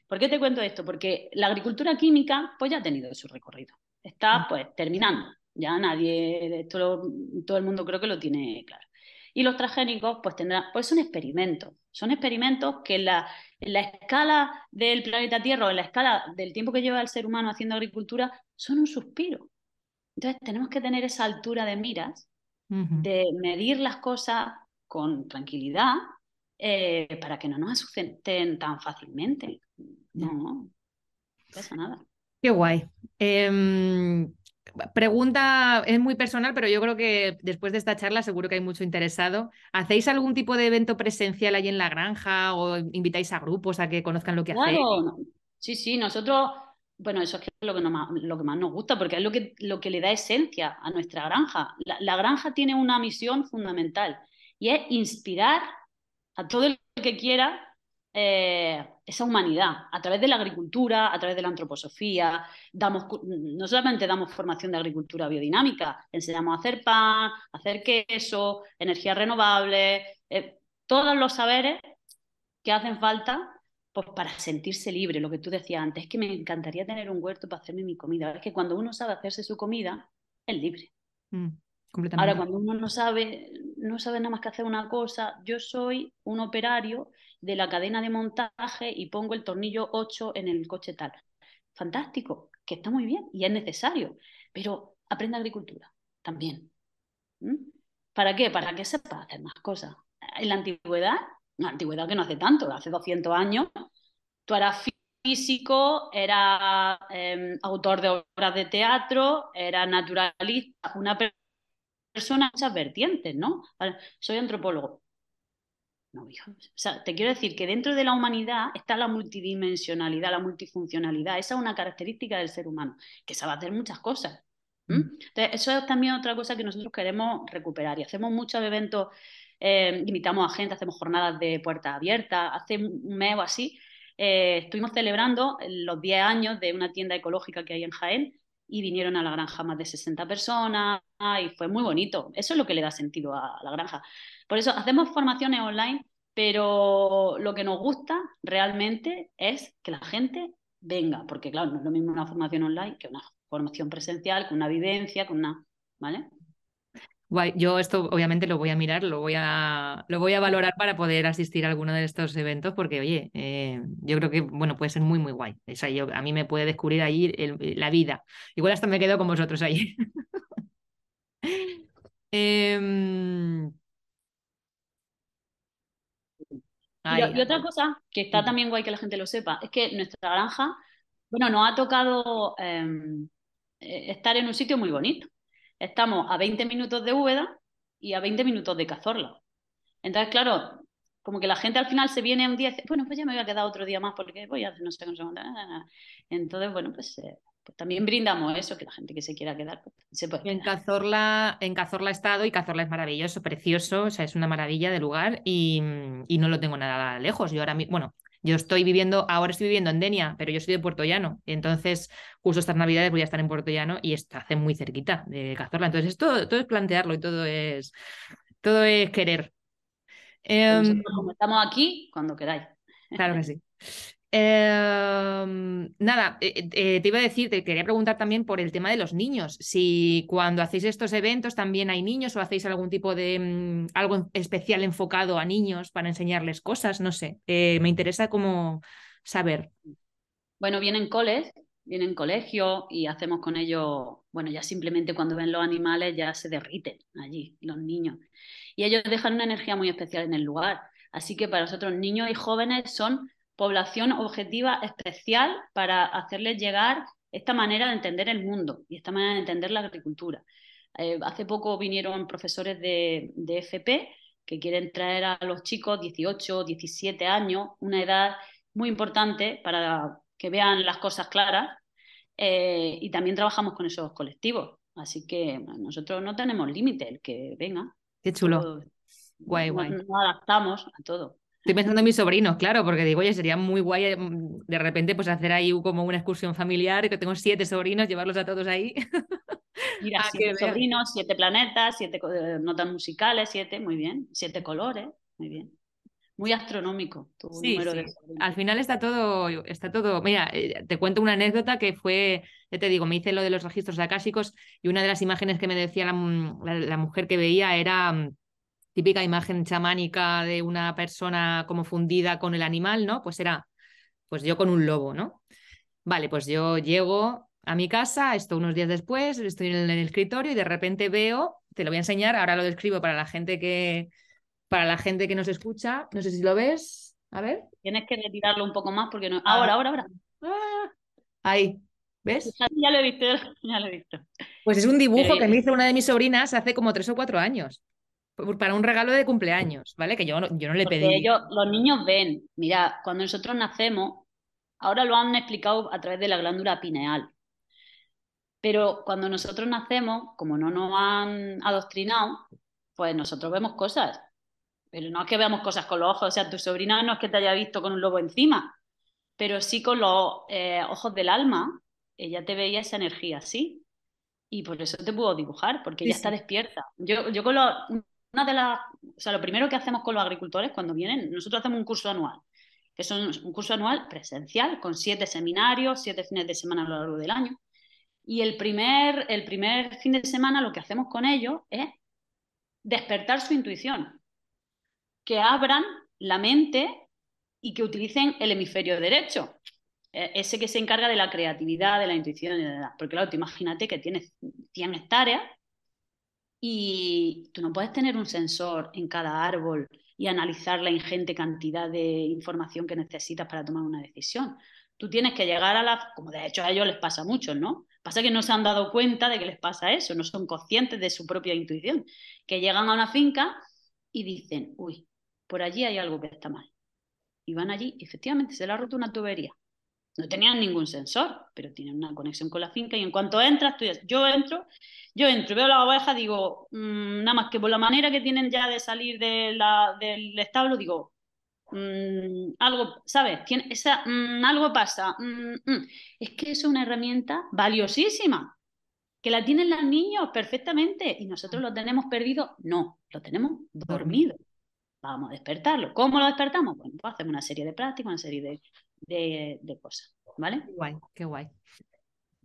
S2: ¿Por qué te cuento esto? Porque la agricultura química pues ya ha tenido su recorrido. Está mm. pues terminando. Ya nadie, esto todo el mundo creo que lo tiene claro. Y los transgénicos pues tendrán, pues son experimentos. Son experimentos que en la, en la escala del planeta Tierra o en la escala del tiempo que lleva el ser humano haciendo agricultura son un suspiro. Entonces tenemos que tener esa altura de miras de medir las cosas con tranquilidad eh, para que no nos asusten tan fácilmente. No, no, pasa nada.
S1: Qué guay. Em, pregunta, es muy personal, pero yo creo que después de esta charla seguro que hay mucho interesado. ¿Hacéis algún tipo de evento presencial ahí en la granja o invitáis a grupos a que conozcan lo que hacéis?
S2: Sí, sí, nosotros bueno, eso es lo que, más, nos gusta, porque es lo que, le da esencia a nuestra granja. La, granja tiene una misión fundamental y es inspirar a todo el que quiera eh, esa humanidad a través de la agricultura, a través de la antroposofía. No solamente damos formación de agricultura biodinámica, enseñamos a hacer pan, hacer queso, energías renovables, eh, todos los saberes que hacen falta pues para sentirse libre, lo que tú decías antes, es que me encantaría tener un huerto para hacerme mi comida. Es que cuando uno sabe hacerse su comida, es libre. Mm, Ahora, cuando uno no sabe, no sabe nada más que hacer una cosa, yo soy un operario de la cadena de montaje y pongo el tornillo 8 en el coche tal. Fantástico, que está muy bien y es necesario, pero aprende agricultura también. ¿Para qué? Para que sepa hacer más cosas. En la antigüedad la antigüedad que no hace tanto, hace 200 años, tú eras físico, eras em, autor de obras de teatro, eras naturalista, una persona muchas vertientes, ¿no? Soy antropólogo. No, hijo. O sea, te quiero decir que dentro de la humanidad está la multidimensionalidad, la multifuncionalidad. Esa es una característica del ser humano, que sabe hacer muchas cosas. Mm. Entonces, eso es también otra cosa que nosotros queremos recuperar y hacemos muchos eventos eh, invitamos a gente, hacemos jornadas de puertas abiertas. Hace un mes o así eh, estuvimos celebrando los 10 años de una tienda ecológica que hay en Jaén y vinieron a la granja más de 60 personas y fue muy bonito. Eso es lo que le da sentido a la granja. Por eso hacemos formaciones online, pero lo que nos gusta realmente es que la gente venga, porque claro, no es lo mismo una formación online que una formación presencial, con una vivencia, con una... ¿Vale?
S1: Yo esto obviamente lo voy a mirar, lo voy a, lo voy a valorar para poder asistir a alguno de estos eventos porque, oye, eh, yo creo que bueno, puede ser muy, muy guay. a mí me puede descubrir ahí la vida. Igual hasta me quedo con vosotros ahí. Em,
S2: y, otra cosa que está también guay que la gente lo sepa, es que nuestra granja, bueno, nos ha tocado em, eh, estar en un sitio muy bonito. Estamos a 20 minutos de Úbeda y a 20 minutos de Cazorla. Entonces, claro, como que la gente al final se viene un día y dice, bueno, pues ya me voy a quedar otro día más porque voy a hacer no sé, no sé Entonces, bueno, pues, eh, pues, también brindamos eso, que la gente que se quiera quedar pues, se puede.
S1: En Cazorla, en Cazorla he estado y Cazorla es maravilloso, precioso, o sea, es una maravilla de lugar y, y no lo tengo nada lejos. Yo ahora mismo, bueno, yo estoy viviendo, ahora estoy viviendo en Denia, pero yo soy de Puerto Llano. Entonces, justo estas navidades voy a estar en Puerto Llano y está hace muy cerquita de Cazorla. Entonces, todo, todo es plantearlo y todo es, todo es querer.
S2: Como estamos aquí, cuando queráis.
S1: Claro que sí. Em, nada, eh, eh, te iba a decir, te quería preguntar también por el tema de los niños. Si cuando hacéis estos eventos también hay niños o hacéis algún tipo de mm, algo especial enfocado a niños para enseñarles cosas, no sé. Eh, me interesa como saber.
S2: Bueno, vienen coles, vienen colegio y hacemos con ellos, bueno, ya simplemente cuando ven los animales ya se derriten allí los niños. Y ellos dejan una energía muy especial en el lugar. Así que para nosotros niños y jóvenes son población objetiva especial para hacerles llegar esta manera de entender el mundo y esta manera de entender la agricultura. Eh, hace poco vinieron profesores de, FP que quieren traer a los chicos 18, 17 años, una edad muy importante para que vean las cosas claras eh, y también trabajamos con esos colectivos. Así que nosotros no tenemos límite, el que venga.
S1: Qué chulo. guay, guay.
S2: Nos adaptamos a todo.
S1: Estoy pensando en mis sobrinos, claro, porque digo, oye, sería muy guay eh, de repente pues hacer ahí como una excursión familiar, que tengo siete sobrinos, llevarlos a todos ahí.
S2: Mira, siete sobrinos, siete planetas, siete eh, notas musicales, siete, muy bien, siete colores, muy bien. Muy astronómico tu número de
S1: Al final está todo, está todo. Mira, eh, te cuento una anécdota que fue, ya te digo, me hice lo de los registros acásicos y una de las imágenes que me decía la mujer que veía era mm, típica imagen chamánica de una persona como fundida con el animal, ¿no? Pues era, pues yo con un lobo, ¿no? Vale, pues yo llego a mi casa, esto unos días después, estoy en el, escritorio y de repente veo, te lo voy a enseñar, ahora lo describo para la gente que, para la gente que nos escucha, no sé si lo ves, a ver.
S2: Tienes que retirarlo un poco más porque no... Ahora, ahora, ahora.
S1: Ah, ahí, ¿ves?
S2: Ya lo he visto, ya lo he visto.
S1: Pues es un dibujo que me hizo una de mis sobrinas hace como tres o cuatro años para un regalo de cumpleaños, ¿vale? Que yo no, yo no le pedí.
S2: Ellos, los niños ven, mira, cuando nosotros nacemos, ahora lo han explicado a través de la glándula pineal, pero cuando nosotros nacemos, como no nos han adoctrinado, pues nosotros vemos cosas, pero no es que veamos cosas con los ojos, o sea, tu sobrina no es que te haya visto con un lobo encima, pero sí con los eh, ojos del alma, ella te veía esa energía así. Y por eso te puedo dibujar, porque ella está despierta. Yo, yo con los, una de las, o sea, lo primero que hacemos con los agricultores cuando vienen, nosotros hacemos un curso anual, que es un curso anual presencial con siete seminarios, siete fines de semana a lo largo del año. Y el primer, el primer fin de semana lo que hacemos con ellos es despertar su intuición, que abran la mente y que utilicen el hemisferio derecho, e, ese que se encarga de la creatividad, de la intuición, porque claro, imagínate que tienes 100 hectáreas y tú no puedes tener un sensor en cada árbol y analizar la ingente cantidad de información que necesitas para tomar una decisión. Tú tienes que llegar a la, como de hecho a ellos les pasa mucho, ¿no? Pasa que no se han dado cuenta de que les pasa eso, no son conscientes de su propia intuición, que llegan a una finca y dicen, uy, por allí hay algo que está mal. Y van allí efectivamente se le ha roto una tubería. No tenían ningún sensor, pero tienen una conexión con la finca y en cuanto entras, tú yo entro, yo entro, veo la oveja, digo, mm, nada más que por la manera que tienen ya de salir del establo, digo, mm, algo, ¿sabes? Tiene, esa, mm, algo pasa. Es que es una herramienta valiosísima, que la tienen los niños perfectamente y nosotros lo tenemos perdido. No, lo tenemos dormido. Vamos a despertarlo. ¿Cómo lo despertamos? Bueno, pues hacemos una serie de prácticas, una serie de, de, cosas, ¿vale?
S1: Qué guay, qué guay.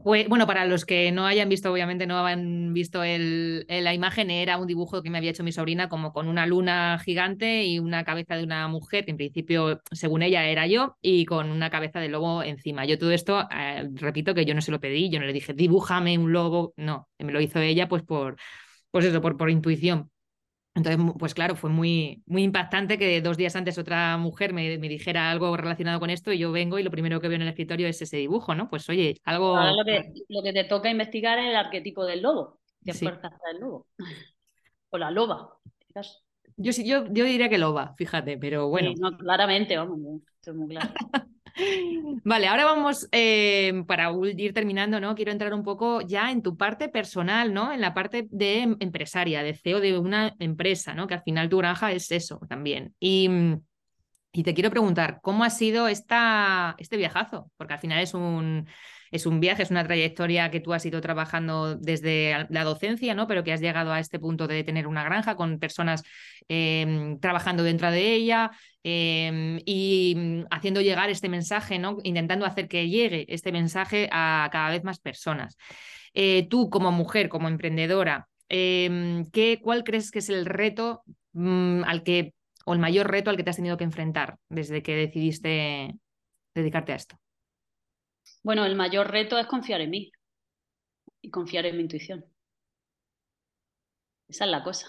S1: Pues, bueno, para los que no hayan visto, obviamente no han visto el, la imagen, era un dibujo que me había hecho mi sobrina como con una luna gigante y una cabeza de una mujer, que en principio, según ella, era yo, y con una cabeza de lobo encima. Yo todo esto, eh, repito que yo no se lo pedí, yo no le dije, dibújame un lobo, no, me lo hizo ella pues por, pues eso, por, por intuición. Entonces, pues claro, fue muy, muy impactante que dos días antes otra mujer me, me, dijera algo relacionado con esto y yo vengo y lo primero que veo en el escritorio es ese dibujo, ¿no? Pues oye, algo...
S2: Ahora lo que, lo que te toca investigar es el arquetipo del lobo, qué sí. fuerza del lobo, o la loba.
S1: Yo, yo, yo diría que loba, fíjate, pero bueno.
S2: Sí, no, claramente, vamos, esto es muy claro.
S1: Vale, ahora vamos, eh, para ir terminando, ¿no? Quiero entrar un poco ya en tu parte personal, ¿no? En la parte de em, empresaria, de CEO de una empresa, ¿no? Que al final tu granja es eso también. Y, y te quiero preguntar, ¿cómo ha sido esta, este viajazo? Porque al final es un es un viaje, es una trayectoria que tú has ido trabajando desde la docencia, ¿no? Pero que has llegado a este punto de tener una granja con personas em, trabajando dentro de ella em, y haciendo llegar este mensaje, ¿no? Intentando hacer que llegue este mensaje a cada vez más personas. Eh, tú, como mujer, como emprendedora, em, ¿qué, ¿cuál crees que es el reto mm, al que, o el mayor reto al que te has tenido que enfrentar desde que decidiste dedicarte a esto?
S2: Bueno, el mayor reto es confiar en mí y confiar en mi intuición. Esa es la cosa.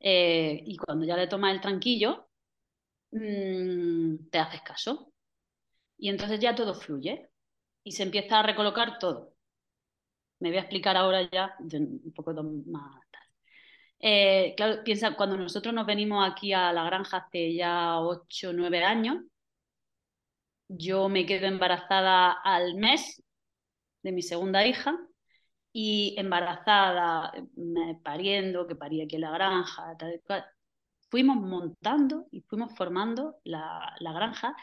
S2: Eh, y cuando ya le tomas el tranquillo, mmm, te haces caso. Y entonces ya todo fluye y se empieza a recolocar todo. Me voy a explicar ahora ya un poco más. Eh, claro, piensa, cuando nosotros nos venimos aquí a la granja hace ya 8 o 9 años, yo me quedo embarazada al mes de mi segunda hija y embarazada, pariendo, que paría aquí en la granja, fuimos montando y fuimos formando la, la granja,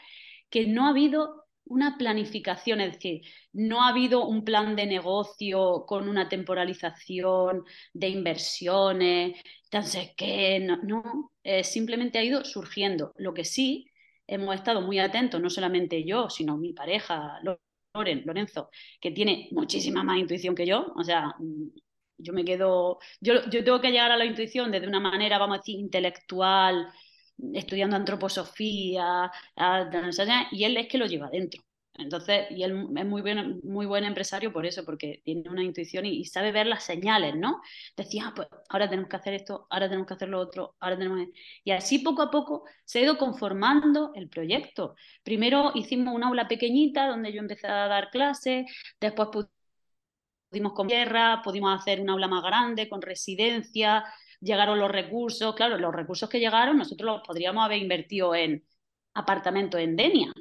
S2: que no ha habido una planificación, es decir, no ha habido un plan de negocio con una temporalización de inversiones, entonces que no, no eh, simplemente ha ido surgiendo. Lo que sí hemos estado muy atentos, no solamente yo, sino mi pareja, Loren, Lorenzo, que tiene muchísima más intuición que yo, o sea, mm, yo me quedo, yo, yo tengo que llegar a la intuición desde una manera, vamos a decir, intelectual, estudiando antroposofía, y él es que lo lleva dentro. Entonces, y él es muy buen, muy buen empresario por eso, porque tiene una intuición y, sabe ver las señales, ¿no? Decía, ah, pues ahora tenemos que hacer esto, ahora tenemos que hacer lo otro, ahora tenemos... Y así poco a poco se ha ido conformando el proyecto. Primero hicimos un aula pequeñita donde yo empecé a dar clases, después pudimos con tierra, pudimos hacer un aula más grande con residencia, llegaron los recursos, claro, los recursos que llegaron nosotros los podríamos haber invertido en apartamentos en Denia,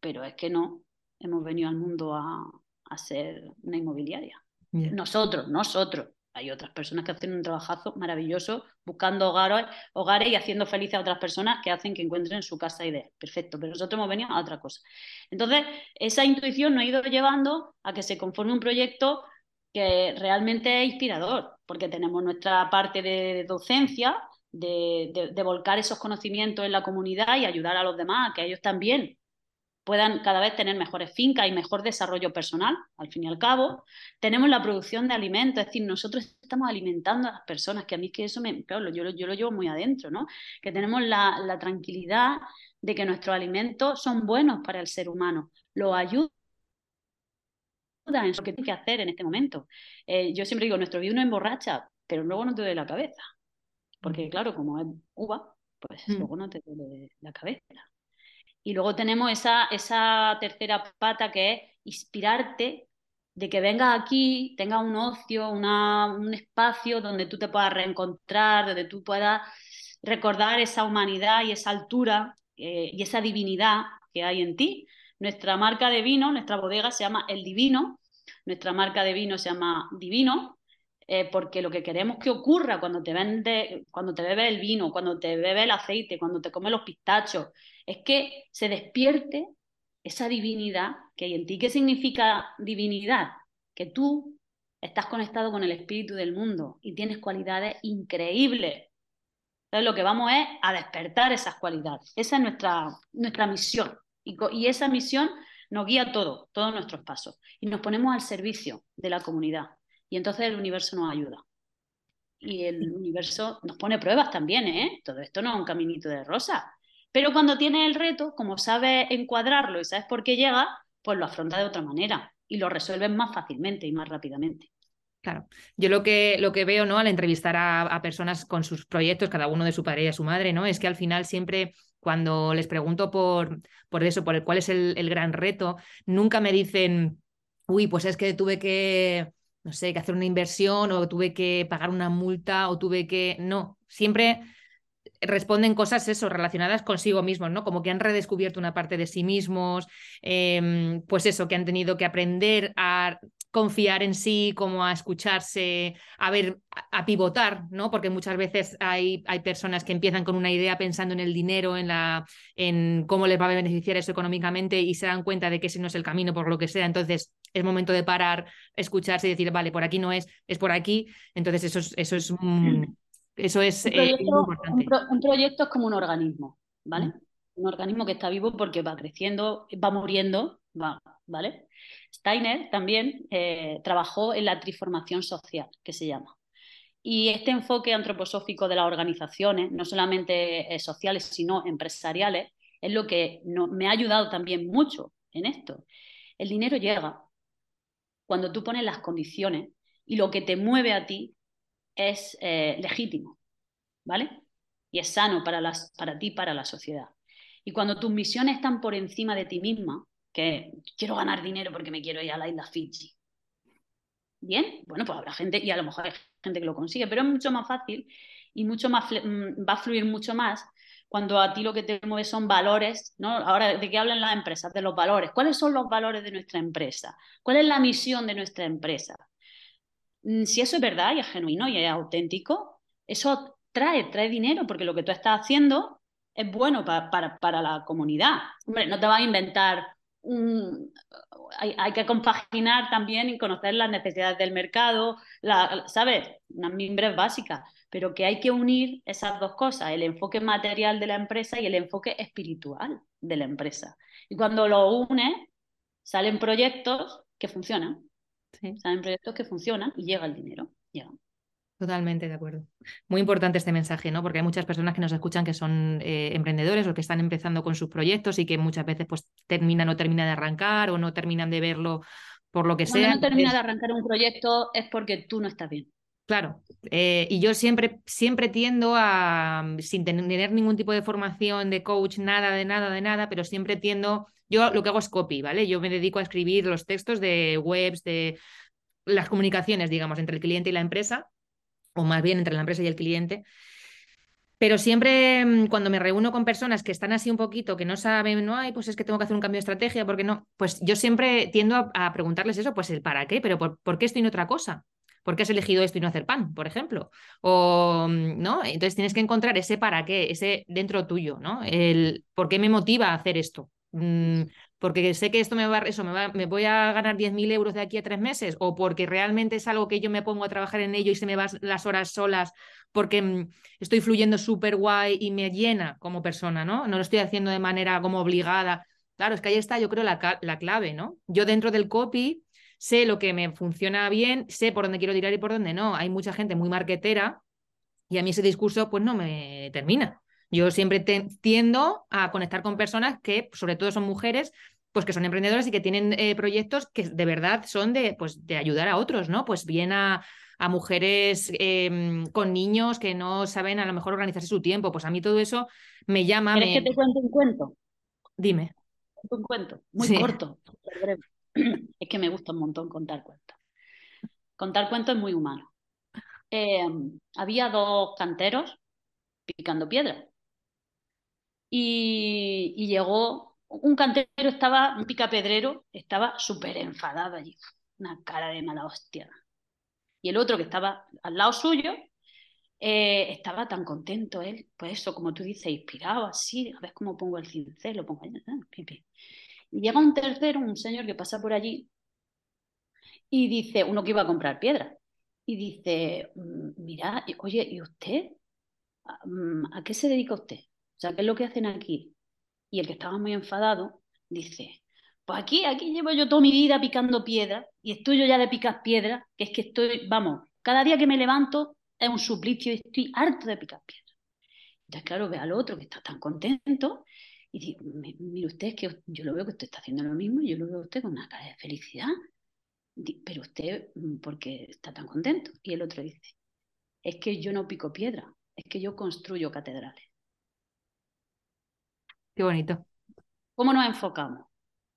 S2: pero es que no, hemos venido al mundo a, a ser una inmobiliaria. Nosotros, nosotros. Hay otras personas que hacen un trabajazo maravilloso buscando hogares, hogares y haciendo felices a otras personas que hacen que encuentren su casa ideal. Perfecto, pero nosotros hemos venido a otra cosa. Entonces, esa intuición nos ha ido llevando a que se conforme un proyecto que realmente es inspirador, porque tenemos nuestra parte de docencia, de, de, de volcar esos conocimientos en la comunidad y ayudar a los demás, a que ellos también puedan cada vez tener mejores fincas y mejor desarrollo personal, al fin y al cabo. Tenemos la producción de alimentos, es decir, nosotros estamos alimentando a las personas, que a mí es que eso me, claro, yo, yo lo llevo muy adentro, ¿no? Que tenemos la, la tranquilidad de que nuestros alimentos son buenos para el ser humano, lo ayudan en lo que tiene que hacer en este momento. Eh, yo siempre digo, nuestro vino emborracha, pero luego no te duele la cabeza. Porque claro, como es uva, pues mm. luego no te duele la cabeza. Y luego tenemos esa, esa tercera pata que es inspirarte de que vengas aquí, tengas un ocio, una, un espacio donde tú te puedas reencontrar, donde tú puedas recordar esa humanidad y esa altura eh, y esa divinidad que hay en ti. Nuestra marca de vino, nuestra bodega se llama El Divino, nuestra marca de vino se llama Divino, eh, porque lo que queremos que ocurra cuando te vende, cuando te bebe el vino, cuando te bebe el aceite, cuando te come los pistachos, es que se despierte esa divinidad que hay en ti. ¿Qué significa divinidad? Que tú estás conectado con el espíritu del mundo y tienes cualidades increíbles. Entonces lo que vamos es a despertar esas cualidades. Esa es nuestra, nuestra misión. Y, y esa misión nos guía todo, todos nuestros pasos. Y nos ponemos al servicio de la comunidad. Y entonces el universo nos ayuda. Y el universo nos pone pruebas también, ¿eh? Todo esto no es un caminito de rosa. Pero cuando tienes el reto, como sabes encuadrarlo y sabes por qué llega, pues lo afronta de otra manera y lo resuelves más fácilmente y más rápidamente.
S1: Claro, yo lo que, lo que veo ¿no? al entrevistar a, personas con sus proyectos, cada uno de su padre y de su madre, ¿no? es que al final siempre cuando les pregunto por, por eso, por el cuál es el, el gran reto, nunca me dicen, uy, pues es que tuve que, no sé, que hacer una inversión o tuve que pagar una multa o tuve que... No, siempre responden cosas eso, relacionadas consigo mismos, ¿no? Como que han redescubierto una parte de sí mismos, em, pues eso, que han tenido que aprender a confiar en sí, como a escucharse, a ver, a pivotar, ¿no? Porque muchas veces hay, hay personas que empiezan con una idea pensando en el dinero, en, la, en cómo les va a beneficiar eso económicamente y se dan cuenta de que ese no es el camino por lo que sea. Entonces es momento de parar, escucharse y decir, vale, por aquí no es, es por aquí. Entonces eso es, eso es eso es
S2: un proyecto, importante. Un, proyecto es como un organismo, ¿vale? Un organismo que está vivo porque va creciendo, va muriendo, va, ¿vale? Steiner también eh, trabajó en la triformación social, que se llama. Y este enfoque antroposófico de las organizaciones, no solamente eh, sociales, sino empresariales, es lo que me ha ayudado también mucho en esto. El dinero llega cuando tú pones las condiciones y lo que te mueve a ti es eh, legítimo, ¿vale? Y es sano para, las, para ti, para la sociedad. Y cuando tus misiones están por encima de ti misma, que quiero ganar dinero porque me quiero ir a la isla Fiji. Bien, bueno, pues habrá gente, y a lo mejor hay gente que lo consigue, pero es mucho más fácil y mucho más mm, va a fluir mucho más cuando a ti lo que te mueve son valores, ¿no? Ahora, ¿de qué hablan las empresas? De los valores. ¿Cuáles son los valores de nuestra empresa? ¿Cuál es la misión de nuestra empresa? Mm, si eso es verdad y es genuino y es auténtico, eso trae, trae dinero, porque lo que tú estás haciendo es bueno para, para, la comunidad. Hombre, no te vas a inventar un... Hay, hay, que compaginar también y conocer las necesidades del mercado, la, ¿sabes? Unas mimbres básicas, pero que hay que unir esas dos cosas, el enfoque material de la empresa y el enfoque espiritual de la empresa. Y cuando lo unes, salen proyectos que funcionan. Sí. Salen proyectos que funcionan y llega el dinero.
S1: Totalmente de acuerdo. Muy importante este mensaje, ¿no? Porque hay muchas personas que nos escuchan que son eh, emprendedores o que están empezando con sus proyectos y que muchas veces pues terminan o terminan de arrancar o no terminan de verlo por lo que
S2: Cuando
S1: sea.
S2: no termina de arrancar un proyecto es porque tú no estás bien.
S1: Claro, eh, y yo siempre, siempre tiendo a, sin tener ningún tipo de formación de coach, nada, de nada, de nada, pero siempre tiendo yo lo que hago es copy, ¿vale? Yo me dedico a escribir los textos de webs, de las comunicaciones, digamos, entre el cliente y la empresa, o más bien entre la empresa y el cliente. Pero siempre mm, cuando me reúno con personas que están así un poquito, que no saben, no, hay, pues es que tengo que hacer un cambio de estrategia, porque no, pues yo siempre tiendo a, preguntarles eso, pues el para qué, pero por, por, qué esto y no otra cosa. ¿Por qué has elegido esto y no hacer pan, por ejemplo? O, mm, ¿no? Entonces tienes que encontrar ese para qué, ese dentro tuyo, ¿no? El por qué me motiva a hacer esto. Mm, porque sé que esto me va, eso, me, va, me voy a ganar 10.000 euros de aquí a tres meses, o porque realmente es algo que yo me pongo a trabajar en ello y se me van las horas solas porque mm, estoy fluyendo súper guay y me llena como persona, ¿no? No lo estoy haciendo de manera como obligada. Claro, es que ahí está, yo creo, la, la clave, ¿no? Yo dentro del copy sé lo que me funciona bien, sé por dónde quiero tirar y por dónde no. Hay mucha gente muy marquetera y a mí ese discurso pues no me termina. Yo siempre tiendo a conectar con personas que, sobre todo son mujeres, pues que son emprendedoras y que tienen eh, proyectos que de verdad son de, pues, de ayudar a otros, ¿no? Pues bien a, a mujeres em, con niños que no saben a lo mejor organizarse su tiempo. Pues a mí todo eso me llama.
S2: ¿Quieres que te cuente un cuento?
S1: Dime.
S2: Un cuento, muy corto, Es que me gusta un montón contar cuentos. Contar cuentos es muy humano. Em, había dos canteros picando piedras y, llegó, un cantero estaba, un picapedrero, estaba súper enfadado allí, una cara de mala hostia. Y el otro que estaba al lado suyo, eh, estaba tan contento él, pues eso, como tú dices, inspirado así, a ver cómo pongo el cincel, lo pongo allá, pipi. Y llega un tercero, un señor que pasa por allí, y dice, uno que iba a comprar piedra, y dice, mm, mira, oye, ¿y usted? ¿A mm, qué se dedica usted? O sea, ¿qué es lo que hacen aquí? Y el que estaba muy enfadado dice, pues aquí, aquí llevo yo toda mi vida picando piedra y estoy yo ya de picar piedra, que es que estoy, vamos, cada día que me levanto es un suplicio y estoy harto de picar piedra. Entonces, claro, ve al otro que está tan contento y dice, mire usted, que yo lo veo que usted está haciendo lo mismo yo lo veo a usted con una cara de felicidad. pero usted, mm, ¿por qué está tan contento? Y el otro dice, es que yo no pico piedra, es que yo construyo catedrales.
S1: Qué bonito.
S2: ¿Cómo nos enfocamos?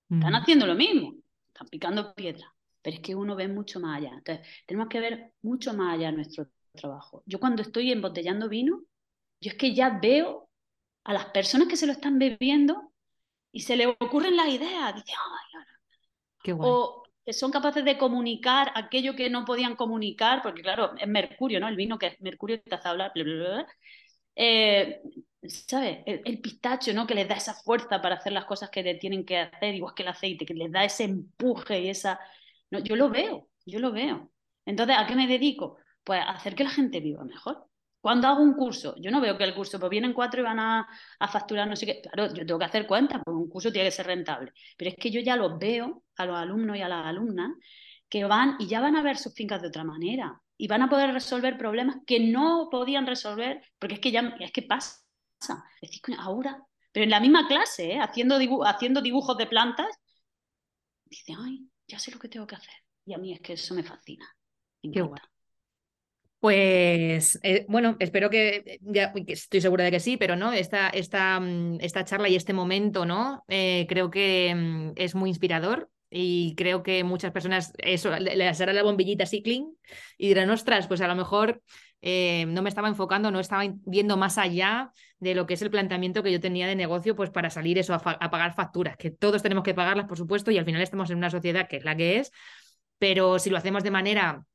S2: Están haciendo lo mismo, están picando piedra, pero es que uno ve mucho más allá. Entonces, tenemos que ver mucho más allá nuestro trabajo. Yo cuando estoy embotellando vino, yo es que ya veo a las personas que se lo están bebiendo y se le ocurren las ideas. Dice, ay,
S1: Qué
S2: O que son capaces de comunicar aquello que no podían comunicar, porque claro, es mercurio, ¿no? El vino que es mercurio te hace hablar, bla, bla, bla. Eh, ¿sabes? El, pistacho, ¿no? Que les da esa fuerza para hacer las cosas que tienen que hacer, igual que el aceite, que les da ese empuje y esa... No, yo lo veo, yo lo veo. Entonces, ¿a qué me dedico? Pues a hacer que la gente viva mejor. Cuando hago un curso, yo no veo que el curso, pues vienen cuatro y van a, facturar no sé qué. Claro, yo tengo que hacer cuentas, porque un curso tiene que ser rentable. Pero es que yo ya los veo a los alumnos y a las alumnas que van y ya van a ver sus fincas de otra manera y van a poder resolver problemas que no podían resolver, porque es que ya es que pasa. Ahora, pero en la misma clase, ¿eh? haciendo, haciendo dibujos de plantas, dice, ay, ya sé lo que tengo que hacer. Y a mí es que eso me fascina.
S1: Qué guay. Pues eh, bueno, espero que, ya estoy segura de que sí, pero no, esta, esta, mm, esta charla y este momento, ¿no? Eh, creo que mm, es muy inspirador y creo que muchas personas eso, les hará la bombillita cicling y dirán, ostras, pues a lo mejor eh, no me estaba enfocando, no estaba viendo más allá de lo que es el planteamiento que yo tenía de negocio, pues para salir eso a, a pagar facturas, que todos tenemos que pagarlas, por supuesto, y al final estamos en una sociedad que es la que es, pero si lo hacemos de manera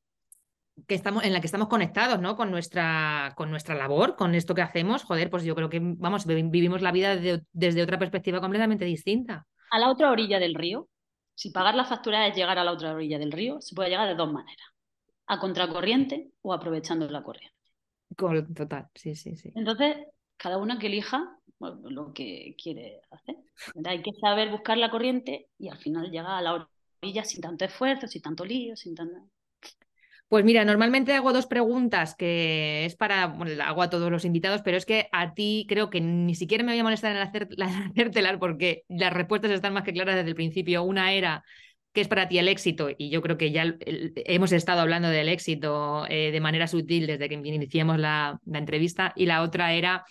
S1: que estamos, en la que estamos conectados, ¿no? Con nuestra, con nuestra labor, con esto que hacemos, joder, pues yo creo que, vamos, vivimos la vida desde otra perspectiva completamente distinta.
S2: A la otra orilla del río, si pagar la factura es llegar a la otra orilla del río, se puede llegar de dos maneras, a contracorriente o aprovechando la corriente.
S1: Total, sí, sí, sí.
S2: Entonces, cada uno que elija lo que quiere hacer. Hay que saber buscar la corriente y al final llegar a la orilla sin tanto esfuerzo, sin tanto lío, sin tanto...
S1: Pues mira, normalmente hago dos preguntas que es para, bueno, hago a todos los invitados, pero es que a ti creo que ni siquiera me voy a molestar en, hacértelas porque las respuestas están más que claras desde el principio. Una era, ¿qué es para ti el éxito? Y yo creo que ya hemos estado hablando del éxito eh, de manera sutil desde que iniciamos la entrevista. Y la otra era,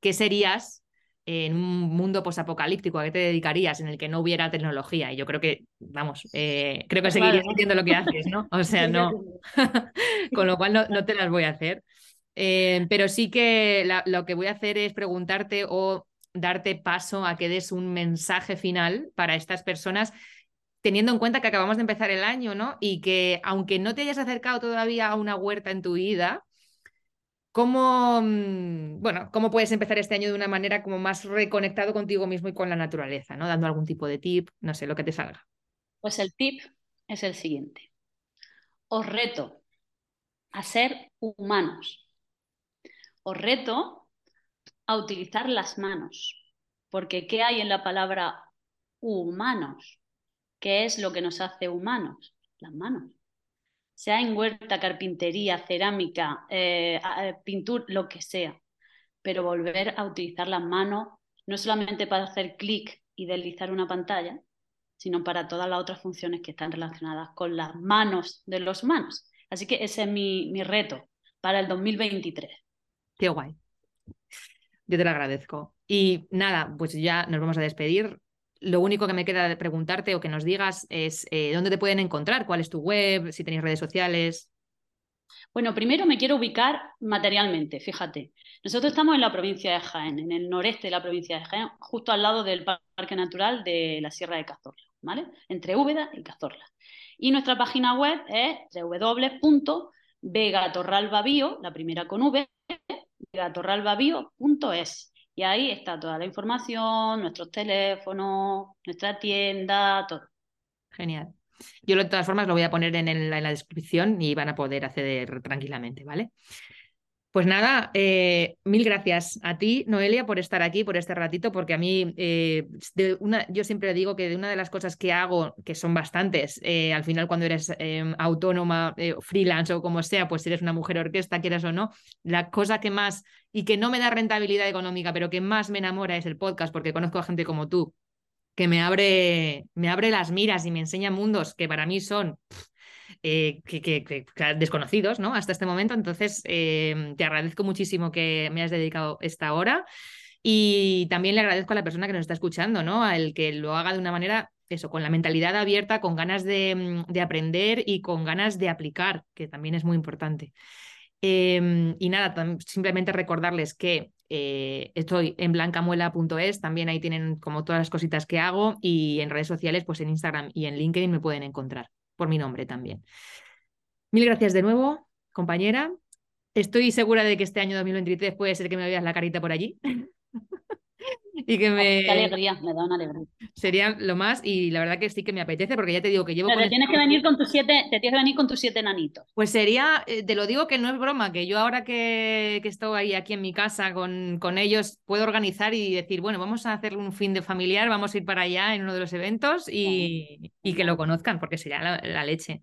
S1: ¿qué serías en un mundo posapocalíptico, ¿a qué te dedicarías en el que no hubiera tecnología? Y yo creo que, vamos, eh, creo que seguirías haciendo lo que haces, ¿no? O sea, no. Con lo cual no, te las voy a hacer. Eh, pero sí que lo que voy a hacer es preguntarte o darte paso a que des un mensaje final para estas personas teniendo en cuenta que acabamos de empezar el año, ¿no? Y que aunque no te hayas acercado todavía a una huerta en tu vida, ¿Cómo, mm, bueno, ¿Cómo puedes empezar este año de una manera como más reconectado contigo mismo y con la naturaleza? ¿no? Dando algún tipo de tip, no sé, lo que te salga.
S2: Pues el tip es el siguiente. Os reto a ser humanos. Os reto a utilizar las manos. Porque ¿qué hay en la palabra humanos? ¿Qué es lo que nos hace humanos? Las manos sea en huerta, carpintería, cerámica, eh, eh, pintura, lo que sea, pero volver a utilizar las manos no solamente para hacer clic y deslizar una pantalla, sino para todas las otras funciones que están relacionadas con las manos de los humanos. Así que ese es mi, mi reto para el 2023.
S1: Qué guay. Yo te lo agradezco. Y nada, pues ya nos vamos a despedir lo único que me queda de preguntarte o que nos digas es eh, dónde te pueden encontrar, cuál es tu web, si tenéis redes sociales.
S2: Bueno, primero me quiero ubicar materialmente, fíjate. Nosotros estamos en la provincia de Jaén, en el noreste de la provincia de Jaén, justo al lado del Parque Natural de la Sierra de Cazorla, ¿vale? Entre Úbeda y Cazorla. Y nuestra página web es www.vegatorralbabio, la primera con V, vegatorralbabio.es. Y ahí está toda la información, nuestros teléfonos, nuestra tienda, todo.
S1: Genial. Yo de todas formas lo voy a poner en, en la descripción y van a poder acceder tranquilamente, ¿vale? Pues nada, eh, mil gracias a ti, Noelia, por estar aquí, por este ratito, porque a mí, eh, yo siempre digo que de una de las cosas que hago, que son bastantes, eh, al final cuando eres autónoma, freelance o como sea, pues si eres una mujer orquesta, quieras o no, la cosa que más, y que no me da rentabilidad económica, pero que más me enamora es el podcast, porque conozco a gente como tú, que me abre, me abre las miras y me enseña mundos que para mí son eh, que, desconocidos, ¿no? Hasta este momento. Entonces, eh, te agradezco muchísimo que me hayas dedicado esta hora. Y también le agradezco a la persona que nos está escuchando, ¿no? Al que lo haga de una manera, eso, con la mentalidad abierta, con ganas de, mm, aprender y con ganas de aplicar, que también es muy importante. Em, y nada, simplemente recordarles que eh, estoy en blancamuela.es, también ahí tienen como todas las cositas que hago y en redes sociales, pues en Instagram y en LinkedIn me pueden encontrar por mi nombre también. Mil gracias de nuevo, compañera. Estoy segura de que este año 2023 puede ser que me veas la carita por allí. y que me...
S2: Qué alegría, me da una alegría.
S1: Sería lo más y la verdad que sí que me apetece porque ya te digo que llevo...
S2: te, tienes que venir con tus siete, te tienes que venir con tus siete nanitos.
S1: Pues sería, eh, te lo digo que no es broma, que yo ahora que, que estoy ahí aquí en mi casa con, con ellos puedo organizar y decir, bueno, vamos a hacer un fin de familiar, vamos a ir para allá en uno de los eventos y, y que lo conozcan porque sería la, leche.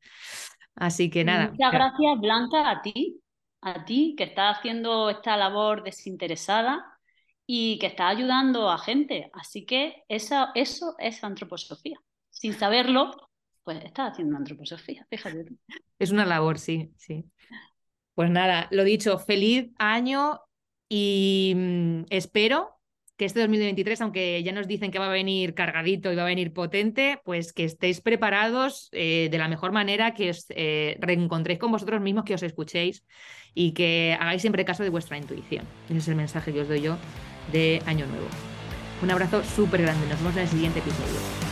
S1: Así que nada.
S2: Muchas gracias, Blanca, a ti, a ti que estás haciendo esta labor desinteresada y que está ayudando a gente. Así que eso, eso es antroposofía. Sin saberlo, pues está haciendo antroposofía, fíjate.
S1: Es una labor, sí, sí. Pues nada, lo dicho, feliz año y mm, espero que este 2023, aunque ya nos dicen que va a venir cargadito y va a venir potente, pues que estéis preparados eh, de la mejor manera, que os eh, reencontréis con vosotros mismos, que os escuchéis y que hagáis siempre caso de vuestra intuición. Ese es el mensaje que os doy yo de Año Nuevo. Un abrazo súper grande, nos vemos en el siguiente episodio.